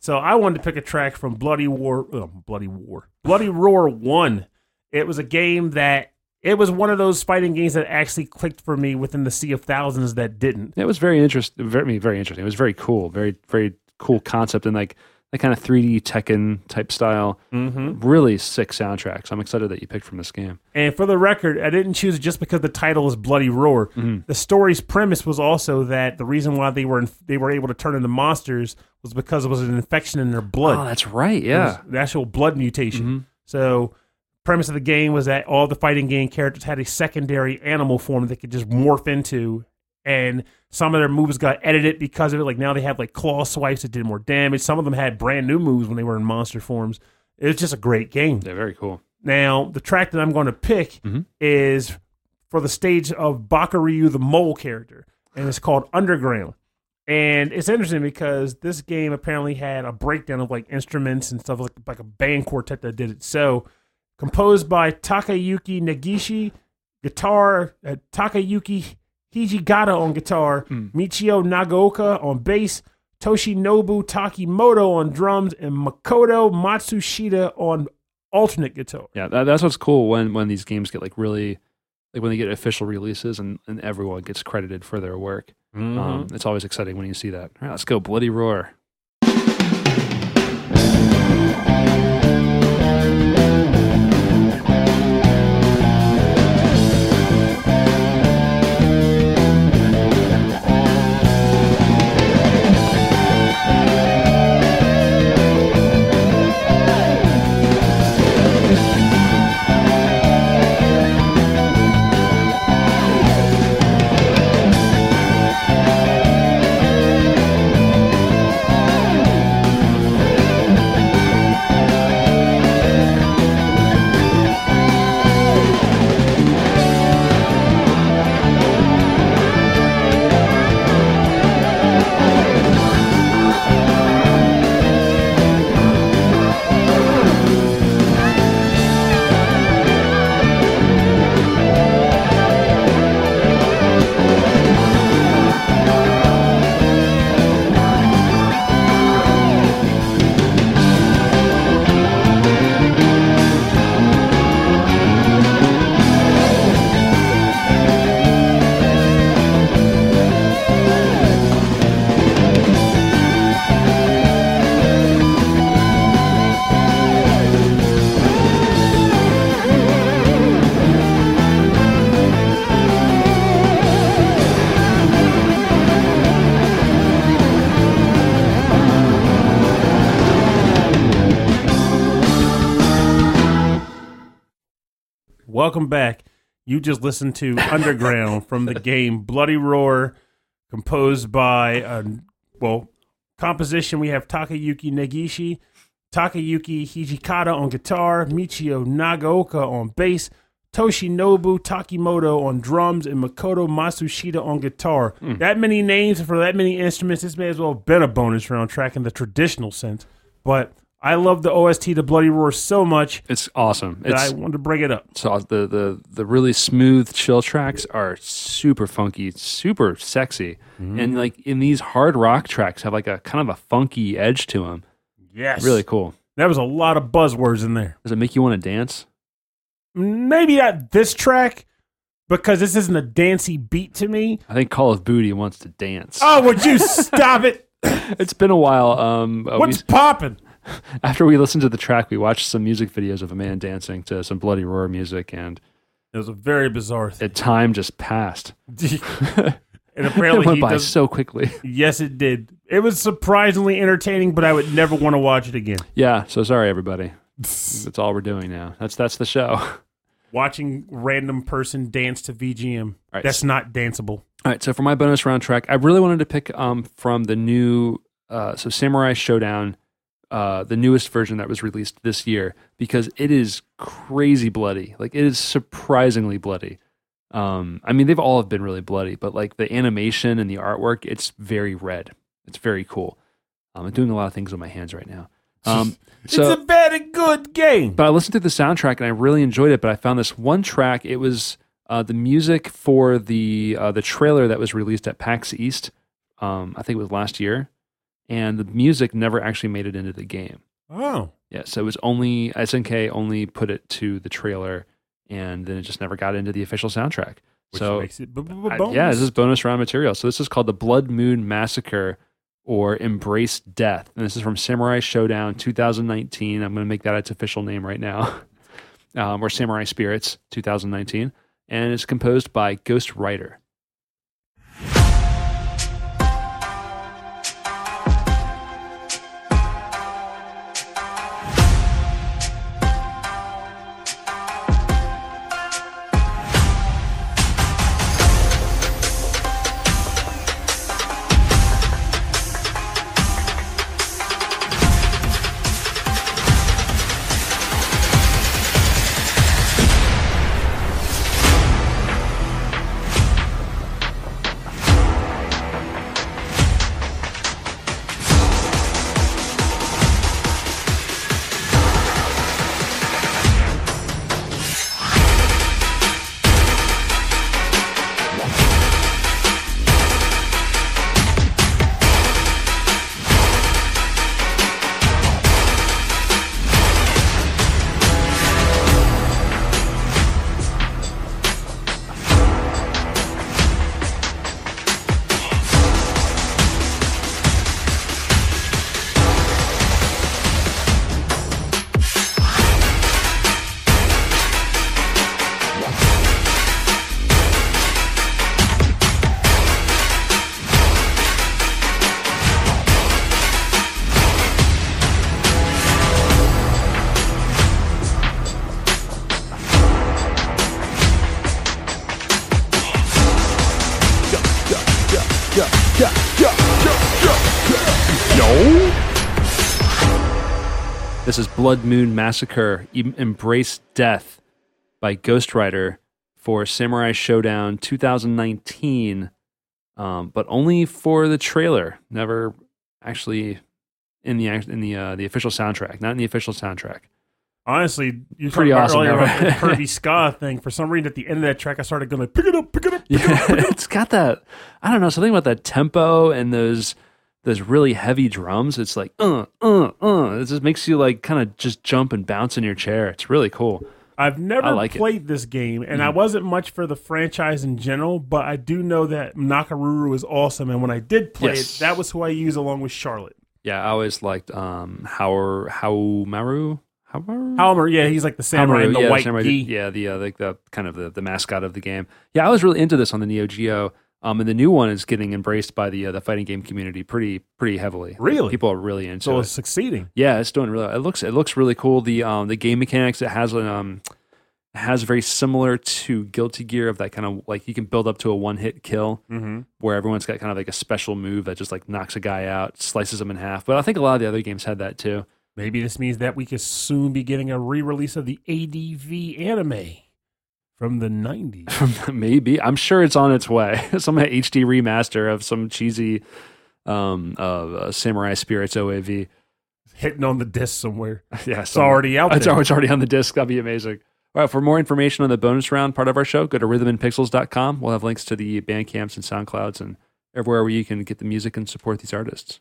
So I wanted to pick a track from Bloody War, oh, Bloody War, Bloody Roar One. It was a game that it was one of those fighting games that actually clicked for me within the sea of thousands that didn't. It was very interesting. Very, very interesting. It was very cool. Very, very cool concept and like that kind of 3D Tekken type style. Mm-hmm. Really sick soundtrack. So I'm excited that you picked from this game. And for the record, I didn't choose it just because the title is Bloody Roar. Mm-hmm. The story's premise was also that the reason why they were they were able to turn into monsters was because it was an infection in their blood. Oh, that's right. Yeah. the actual blood mutation. Mhm. So, premise of the game was that all the fighting game characters had a secondary animal form they could just morph into, and some of their moves got edited because of it. Like now they have like claw swipes that did more damage. Some of them had brand new moves when they were in monster forms. It was just a great game. They're very cool. Now, the track that I'm going to pick Mhm. is for the stage of Bakuryu, the mole character, and it's called Underground. And it's interesting because this game apparently had a breakdown of like instruments and stuff like like a band quartet that did it. So, composed by Takayuki Nagishi, guitar, uh, Takayuki Hijikata on guitar, Michio Nagaoka on bass, Toshinobu Takimoto on drums, and Makoto Matsushita on alternate guitar. Yeah, that, that's what's cool when when these games get like really like when they get official releases and, and everyone gets credited for their work. Um, it's always exciting when you see that. All right, let's go. Bloody Roar. Welcome back. You just listened to Underground from the game Bloody Roar, composed by, uh, well, composition. We have Takayuki Nagishi, Takayuki Hijikata on guitar, Michio Nagaoka on bass, Toshinobu Takimoto on drums, and Makoto Matsushita on guitar. That many names for that many instruments, this may as well have been a bonus round track in the traditional sense. But I love the OST to Bloody Roar so much It's awesome. that I wanted to bring it up. so the the the really smooth chill tracks are super funky, super sexy, and like in these hard rock tracks have like a kind of a funky edge to them. Yes. Really cool. That was a lot of buzzwords in there. Does it make you want to dance? Maybe not this track because this isn't a dancey beat to me. I think Call of Booty wants to dance. Oh, would you stop it? It's been a while. Um, uh, What's popping? after we listened to the track, we watched some music videos of a man dancing to some bloody roar music, and It was a very bizarre thing. it time just passed. and It apparently went he by does, so quickly. Yes, it did. It was surprisingly entertaining, but I would never want to watch it again. yeah. So sorry, everybody. That's all we're doing now. That's that's the show. Watching random person dance to VGM. Right. That's not danceable. All right, so for my bonus round track, I really wanted to pick um, from the new uh, so Samurai Shodown, uh, the newest version that was released this year, because it is crazy bloody. Like it is surprisingly bloody. Um, I mean, they've all have been really bloody, but like the animation and the artwork, it's very red. It's very cool. Um, I'm doing a lot of things with my hands right now. Um, so it's a very good game. but I listened to the soundtrack and I really enjoyed it. But I found this one track. It was uh, the music for the uh, the trailer that was released at PAX East. Um, I think it was last year, and the music never actually made it into the game. oh. Yeah, so it was only SNK only put it to the trailer, and then it just never got into the official soundtrack. Which so makes it b- b- b- I- bonus. yeah, this is bonus round material. So this is called the Blood Moon Massacre or Embrace Death. And this is from Samurai Shodown 2019. I'm going to make that its official name right now. Um, or Samurai Spirits 2019. And it's composed by Ghost Rider. Blood Moon Massacre Embrace Death by Ghost Rider for Samurai Shodown 2019, um, but only for the trailer, never actually in the in the uh, the official soundtrack, not in the official soundtrack. Honestly, you Pretty awesome, earlier about the Kirby ska thing. For some reason, at the end of that track, I started going, like, pick it up, pick it up, pick it Yeah, up. Pick it up. it's got that. I don't know something about that tempo and those those really heavy drums. It's like uh uh uh. It just makes you like kind of just jump and bounce in your chair. It's really cool. I've never like it. played this game, and Mm. I wasn't much for the franchise in general, but I do know that Nakoruru is awesome. And when I did play Yes. it, that was who I used along with Charlotte. Yeah, I always liked um how how Maru how Halmer, yeah, he's like the samurai the yeah, white samurai gi. yeah, the uh, like the kind of the, the mascot of the game. Yeah, I was really into this on the Neo Geo. Um, and the new one is getting embraced by the uh, the fighting game community pretty pretty heavily. Really? people are really into So it. it's succeeding. Yeah, it's doing really. It looks it looks really cool. The um the game mechanics it has um has very similar to Guilty Gear of that kind of like you can build up to a one hit kill Mm-hmm. where everyone's got kind of like a special move that just like knocks a guy out, slices him in half. But I think a lot of the other games had that too. Maybe this means that we could soon be getting a re-release of the ADV anime from the 90s. Maybe I'm sure it's on its way. some HD remaster of some cheesy um uh, Samurai Spirits OAV. Hitting on the disc somewhere. Yeah, It's already out It's, there. it's already on the disc. That'd be amazing. All right, for more information on the bonus round part of our show, go to rhythmandpixels.com. We'll have links to the band camps and SoundClouds and everywhere where you can get the music and support these artists.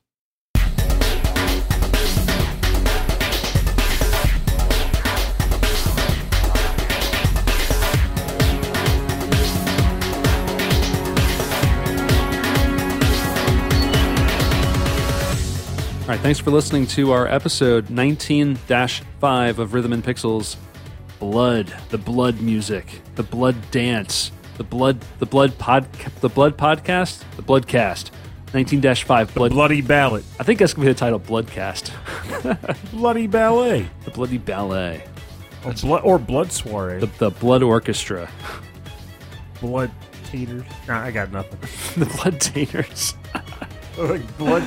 All right, thanks for listening to our episode 19 5 of Rhythm and Pixels. Blood, the blood music, the blood dance, the blood, the blood pod, the blood podcast, the bloodcast. 19 5 blood. Bloody Ballad. I think that's gonna be the title, Bloodcast. Bloody Ballet. the bloody ballet, Or blood, or blood Soiree. the, the blood orchestra, blood Taters. Nah, I got nothing. the blood taters. blood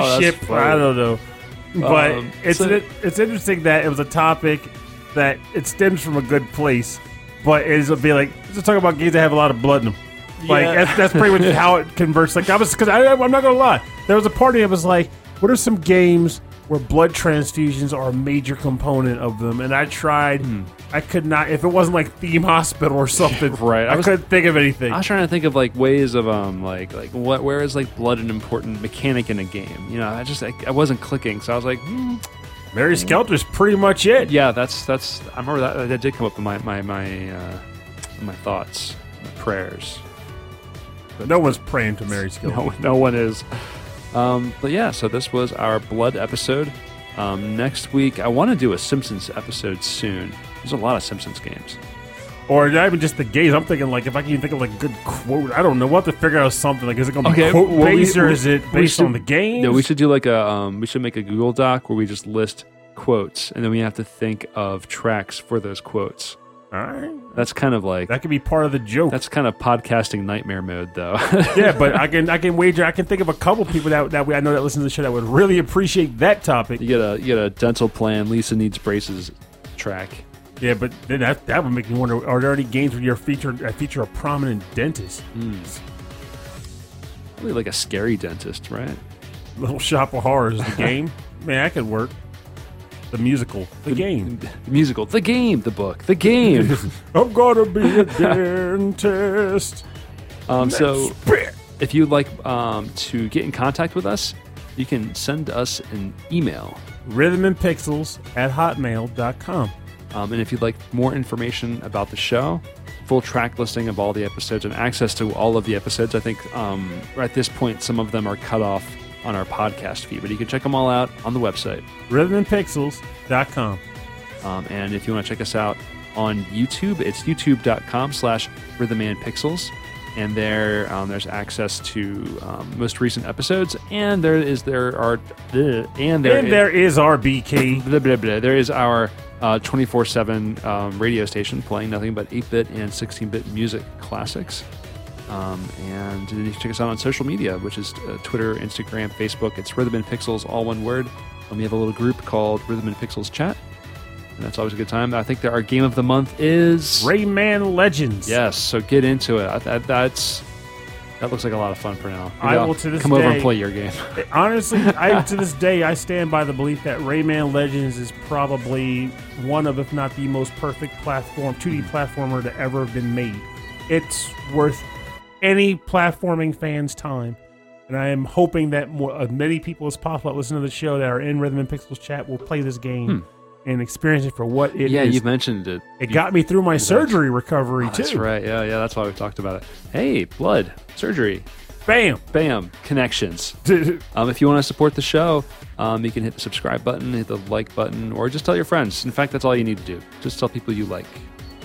Oh, ship. I don't know. But Um, it's so- it's interesting that it was a topic that it stems from a good place, but it's be like let's talk about games that have a lot of blood in them. Like Yeah. that's, that's pretty much how it converts. Like I was because I'm not gonna lie, there was a party that was like, what are some games where blood transfusions are a major component of them? And I tried, I could not. If it wasn't like Theme Hospital or something, Hmm. Right, I I, was- couldn't think of anything. I was trying to think of like ways of um like like what where is like blood an important mechanic in a game? You know, I just I, I wasn't clicking, so I was like, hmm, Mary Skelter's pretty much it. yeah, that's that's. I remember that that did come up in my my my uh, my thoughts, my prayers. But no one's praying to Mary Skelter. No, no one is. Um, but yeah, so this was our blood episode. Um, next week, I want to do a Simpsons episode soon. There's a lot of Simpsons games. Or not even just the games. I'm thinking like if I can even think of like a good quote. I don't know. We'll have to figure out something. Like is it gonna be Okay, quote well, we- based or we- is it we based should- on the game? No, we should do like a um, we should make a Google Doc where we just list quotes, and then we have to think of tracks for those quotes. All right. That's kind of like That could be part of the joke. that's kind of podcasting nightmare mode, though. yeah, but I can I can wager I can think of a couple people that that we, I know that listen to the show that would really appreciate that topic. you get a you get a dental plan. Lisa needs braces track. Yeah, but then that that would make me wonder: Are there any games where you feature uh, feature a prominent dentist? Probably like a scary dentist, right? Little Shop of Horrors, the game. Man, that could work. The musical, the game. The musical, the game, the book, the game. I'm gonna be a dentist. Um, so Spit. if you'd like um, to get in contact with us, you can send us an email. Rhythm and Pixels at hotmail.com. Um, and if you'd like more information about the show, full track listing of all the episodes and access to all of the episodes, I think um, at this point some of them are cut off on our podcast feed, but you can check them all out on the website. Rhythmandpixels.com. Um, and if you want to check us out on YouTube, it's youtube.com slash rhythmandpixels. And there, um, there's access to um, most recent episodes, and there is there are and there and is- there is RBK. blah, blah, blah. There is our uh, 24 7 um, radio station playing nothing but 8 bit and 16 bit music classics. Um, and you can check us out on social media, which is uh, Twitter, Instagram, Facebook. It's Rhythm and Pixels, all one word. And we have a little group called Rhythm and Pixels Chat. And that's always a good time. I think that our game of the month is Rayman Legends. Yes, so get into it. I, that, that's that looks like a lot of fun for now. Maybe I I'll to this come over and play your game. Honestly, I to this day I stand by the belief that Rayman Legends is probably one of, if not the most perfect platform 2D hmm. platformer to ever have been made. It's worth any platforming fan's time, and I am hoping that more, as many people as possible that listen to the show that are in Rhythm and Pixels chat will play this game hmm. And experience it for what it is. yeah, you mentioned it. it You- got me through my surgery recovery Oh, too. That's right. Yeah, yeah. That's why we talked about it. Hey, blood surgery. Bam. Bam, connections. Um, if you want to support the show, um, you can hit the subscribe button, hit the like button, or just tell your friends. In fact, that's all you need to do. Just tell people you like.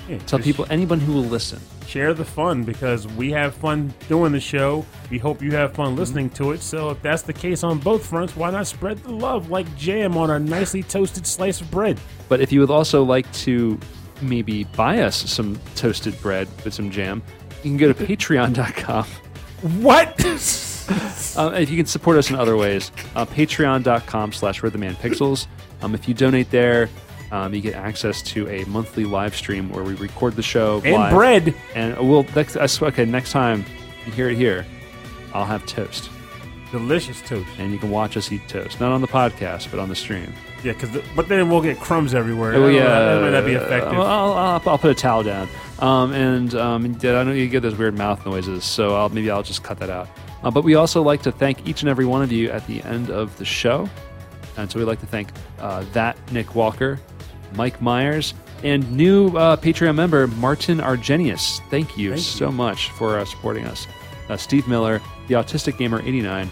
Yeah, Tell people, anyone who will listen. share the fun because we have fun doing the show. We hope you have fun listening to it. So if that's the case on both fronts, why not spread the love like jam on a nicely toasted slice of bread? But if you would also like to maybe buy us some toasted bread with some jam, you can go to patreon.com. What? Um, if you can support us in other ways, uh, patreon.com slash rhythmandpixels. Um, if you donate there, um, you get access to a monthly live stream where we record the show and live. bread. And we'll next. I swear- Okay, next time you hear it here, I'll have toast, Delicious toast. and you can watch us eat toast. Not on the podcast, but on the stream. Yeah, because but then we'll get crumbs everywhere. Oh I don't know, yeah, that might not be effective. I'll, I'll, I'll put a towel down. Um, and um, I know you get those weird mouth noises, so I'll, maybe I'll just cut that out. Uh, but we also like to thank each and every one of you at the end of the show, and so we'd like to thank uh, that Nick Walker, Mike Myers, and new uh, Patreon member Martin Argenius. Thank you Thank you. so much for uh, supporting us. Uh, Steve Miller, the Autistic Gamer 89,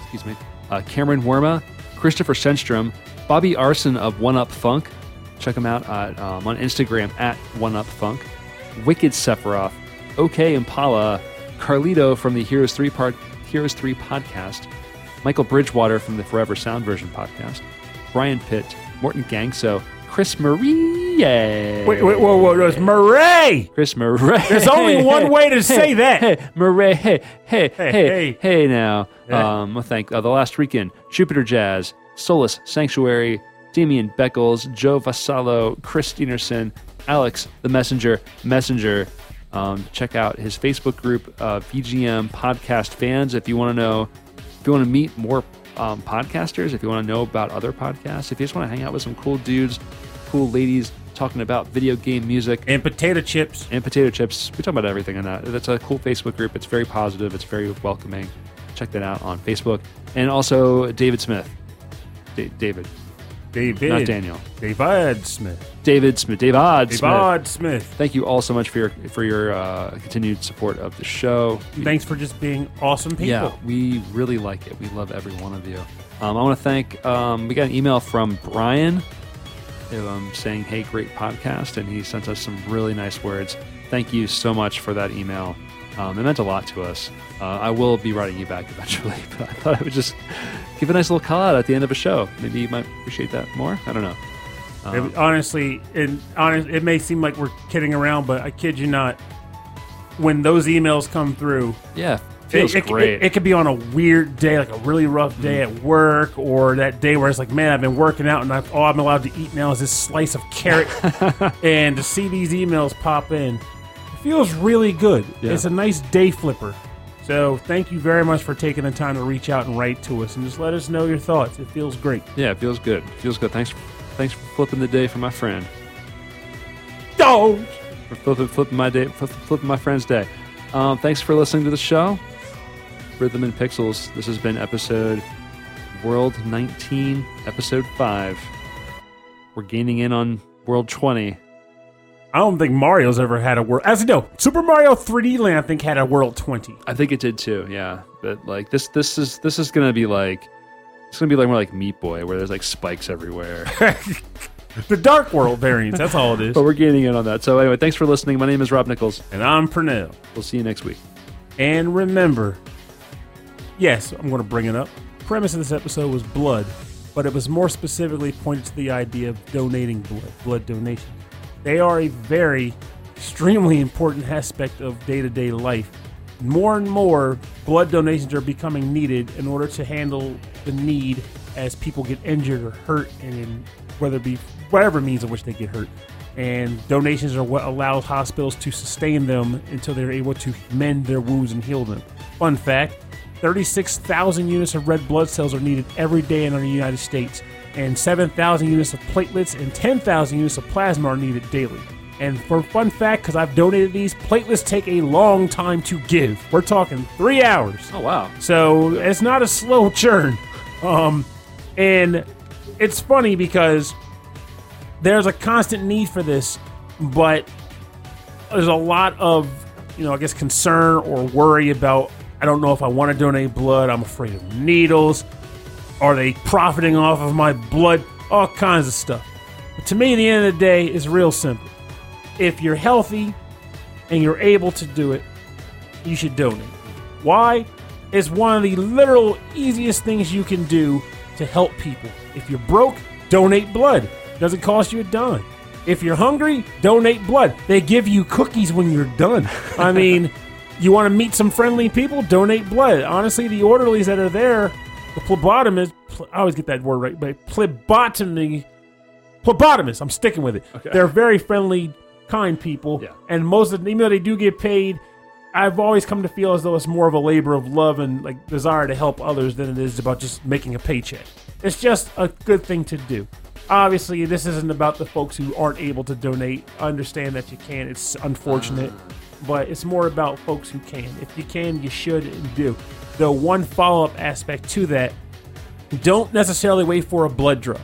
excuse me, uh, Cameron Werma, Christopher Senstrom, Bobby Arson of One Up Funk. Check him out at, um, on Instagram at One Up Funk. Wicked Sephiroth, OK Impala, Carlito from the Heroes 3 part Heroes 3 podcast, Michael Bridgewater from the Forever Sound Version podcast, Brian Pitt, Morton Gangso, Chris Marie. Wait, wait, whoa, whoa, no, it's Murray. Chris Murray. There's only one way to say that. Hey, Murray. Hey, hey, hey, hey. hey, now. Um, I thank uh, the last weekend, Jupiter Jazz, Solus Sanctuary, Damian Beckles, Joe Vassallo, Chris Steenerson, Alex the Messenger, Messenger. Um, check out his Facebook group, uh, VGM Podcast Fans, if you want to know, if you want to meet more um, podcasters, if you want to know about other podcasts, if you just want to hang out with some cool dudes, cool ladies talking about video game music And potato chips. and potato chips. We talk about everything in that. That's a cool Facebook group. It's very positive. It's very welcoming. Check that out on Facebook. And also David Smith. Da- David, David. not Daniel. David Smith. David Smith. David Smith. David Smith. Thank you all so much for your for your uh, continued support of the show. Thanks for just being awesome people. Yeah, we really like it. We love every one of you. Um, I want to thank. Um, we got an email from Brian um, saying, "Hey, great podcast," and he sent us some really nice words. Thank you so much for that email. Um, it meant a lot to us. Uh, I will be writing you back eventually, but I thought I would just give a nice little call out at the end of a show. Maybe you might appreciate that more. I don't know. It- um, honestly, and honest, it may seem like we're kidding around, but I kid you not. When those emails come through, Yeah, feels it, it- great. It, it could be on a weird day, like a really rough day mm-hmm. at work, or that day where it's like, man, I've been working out and I've, all I'm allowed to eat now is this slice of carrot. and to see these emails pop in, it feels really good. Yeah. It's a nice day flipper. So thank you very much for taking the time to reach out and write to us and just let us know your thoughts. It feels great. yeah, it feels good. feels good. Thanks, thanks for flipping the day for my friend. Don't. for flipping, flipping my day, flipping, my friend's day. Um, thanks for listening to the show, Rhythm and Pixels. This has been episode World 19, episode five. We're gaining in on World 20. I don't think Mario's ever had a world. As you know, Super Mario 3D Land, I think, had a world 20. I think it did too. Yeah, but like this, this is this is gonna be like it's gonna be like more like Meat Boy, where there's like spikes everywhere. The Dark World variants, that's all it is. but we're getting in on that. So anyway, thanks for listening. My name is Rob Nichols. And I'm Pernell. We'll see you next week. And remember, yes, I'm going to bring it up. Premise of this episode was blood, but it was more specifically pointed to the idea of donating blood, blood donation. They are a very, extremely important aspect of day to day life, more and more blood donations are becoming needed in order to handle the need as people get injured or hurt, and whether it be whatever means in which they get hurt. And donations are what allows hospitals to sustain them until they're able to mend their wounds and heal them. Fun fact 36,000 units of red blood cells are needed every day in the United States, and 7,000 units of platelets and 10,000 units of plasma are needed daily. And for fun fact, because I've donated these, platelets take a long time to give. We're talking three hours. Oh wow. So it's not a slow churn. Um, and it's funny because there's a constant need for this, but there's a lot of, you know, I guess concern or worry about. I don't know if I want to donate blood. I'm afraid of needles. Are they profiting off of my blood? All kinds of stuff. But to me, at the end of the day, it's real simple. If you're healthy and you're able to do it, you should donate. Why? It's one of the literal easiest things you can do to help people. If you're broke, donate blood. Doesn't cost you a dime. If you're hungry, donate blood. They give you cookies when you're done. I mean, you want to meet some friendly people, donate blood. Honestly, the orderlies that are there, the phlebotomist, I always get that word right, but phlebotomy, phlebotomist, I'm sticking with it. They're very friendly, kind people. Yeah. And most of them, even though they do get paid, I've always come to feel as though it's more of a labor of love and like desire to help others than it is about just making a paycheck. It's just a good thing to do. Obviously, this isn't about the folks who aren't able to donate. I understand that you can. It's unfortunate, mm. but it's more about folks who can. If you can, you should and do. The one follow up aspect to that don't necessarily wait for a blood draw.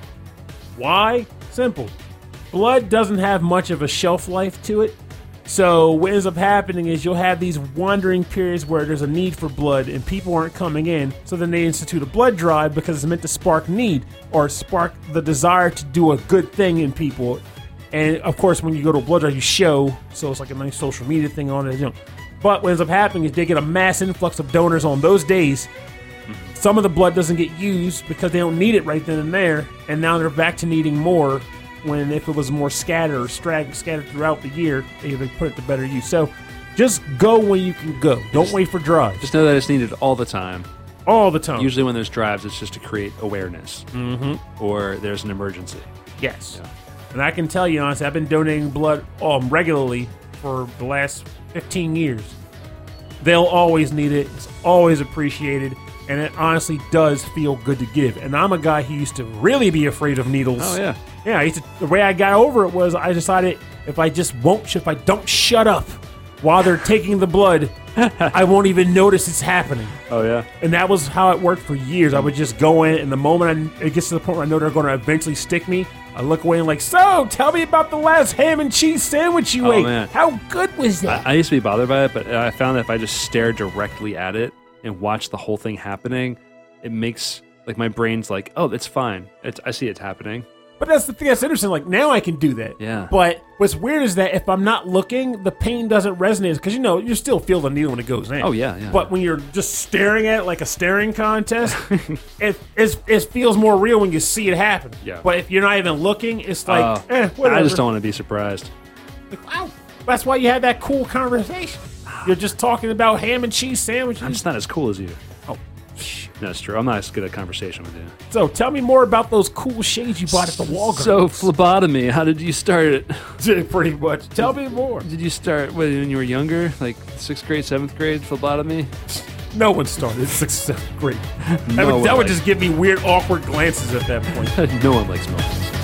Why? Simple. Blood doesn't have much of a shelf life to it. So what ends up happening is you'll have these wandering periods where there's a need for blood and people aren't coming in. So then they institute a blood drive because it's meant to spark need or spark the desire to do a good thing in people. And of course, when you go to a blood drive, you show. So it's like a nice social media thing on it. You know. But what ends up happening is they get a mass influx of donors on those days. Some of the blood doesn't get used because they don't need it right then and there, and now they're back to needing more. When if it was more scattered or strag- scattered throughout the year, they would put it to better use. So just go when you can go. Don't wait for drives Just know that it's needed all the time. all the time. Usually, when there's drives, it's just to create awareness, mm-hmm. or there's an emergency. Yes. And I can tell you honestly, I've been donating blood um, regularly for the last 15 years. They'll always need it. It's always appreciated. And it honestly does feel good to give. And I'm a guy who used to really be afraid of needles. Oh yeah. Yeah, I used to, the way I got over it was I decided if I just won't, if I don't shut up while they're taking the blood, I won't even notice it's happening. Oh yeah. And that was how it worked for years. I would just go in, and the moment I, it gets to the point where I know they're going to eventually stick me, I look away and like, so tell me about the last ham and cheese sandwich you Oh, ate. man. How good was that? I, I used to be bothered by it, but I found that if I just stare directly at it and watch the whole thing happening, it makes like my brain's like, oh, it's fine. It's, I see it's happening. But that's the thing that's interesting. Like now I can do that. Yeah. But what's weird is that if I'm not looking, the pain doesn't resonate because you know you still feel the needle when it goes in. Oh, yeah, yeah. But when you're just staring at it like a staring contest, it, it feels more real when you see it happen. Yeah. But if you're not even looking, it's like, Uh, eh, whatever. I just don't want to be surprised. Like, wow. That's why you had that cool conversation. You're just talking about ham and cheese sandwiches. I'm just not as cool as you. No, it's true. I'm not as good at conversation with you. So tell me more about those cool shades you bought at the Walgreens. So phlebotomy, how did you start it? pretty much. Tell me more. Did you start when you were younger, like sixth grade, seventh grade phlebotomy? No one started sixth, seventh grade. That, would, that would just give me weird, awkward glances at that point. no one likes milk.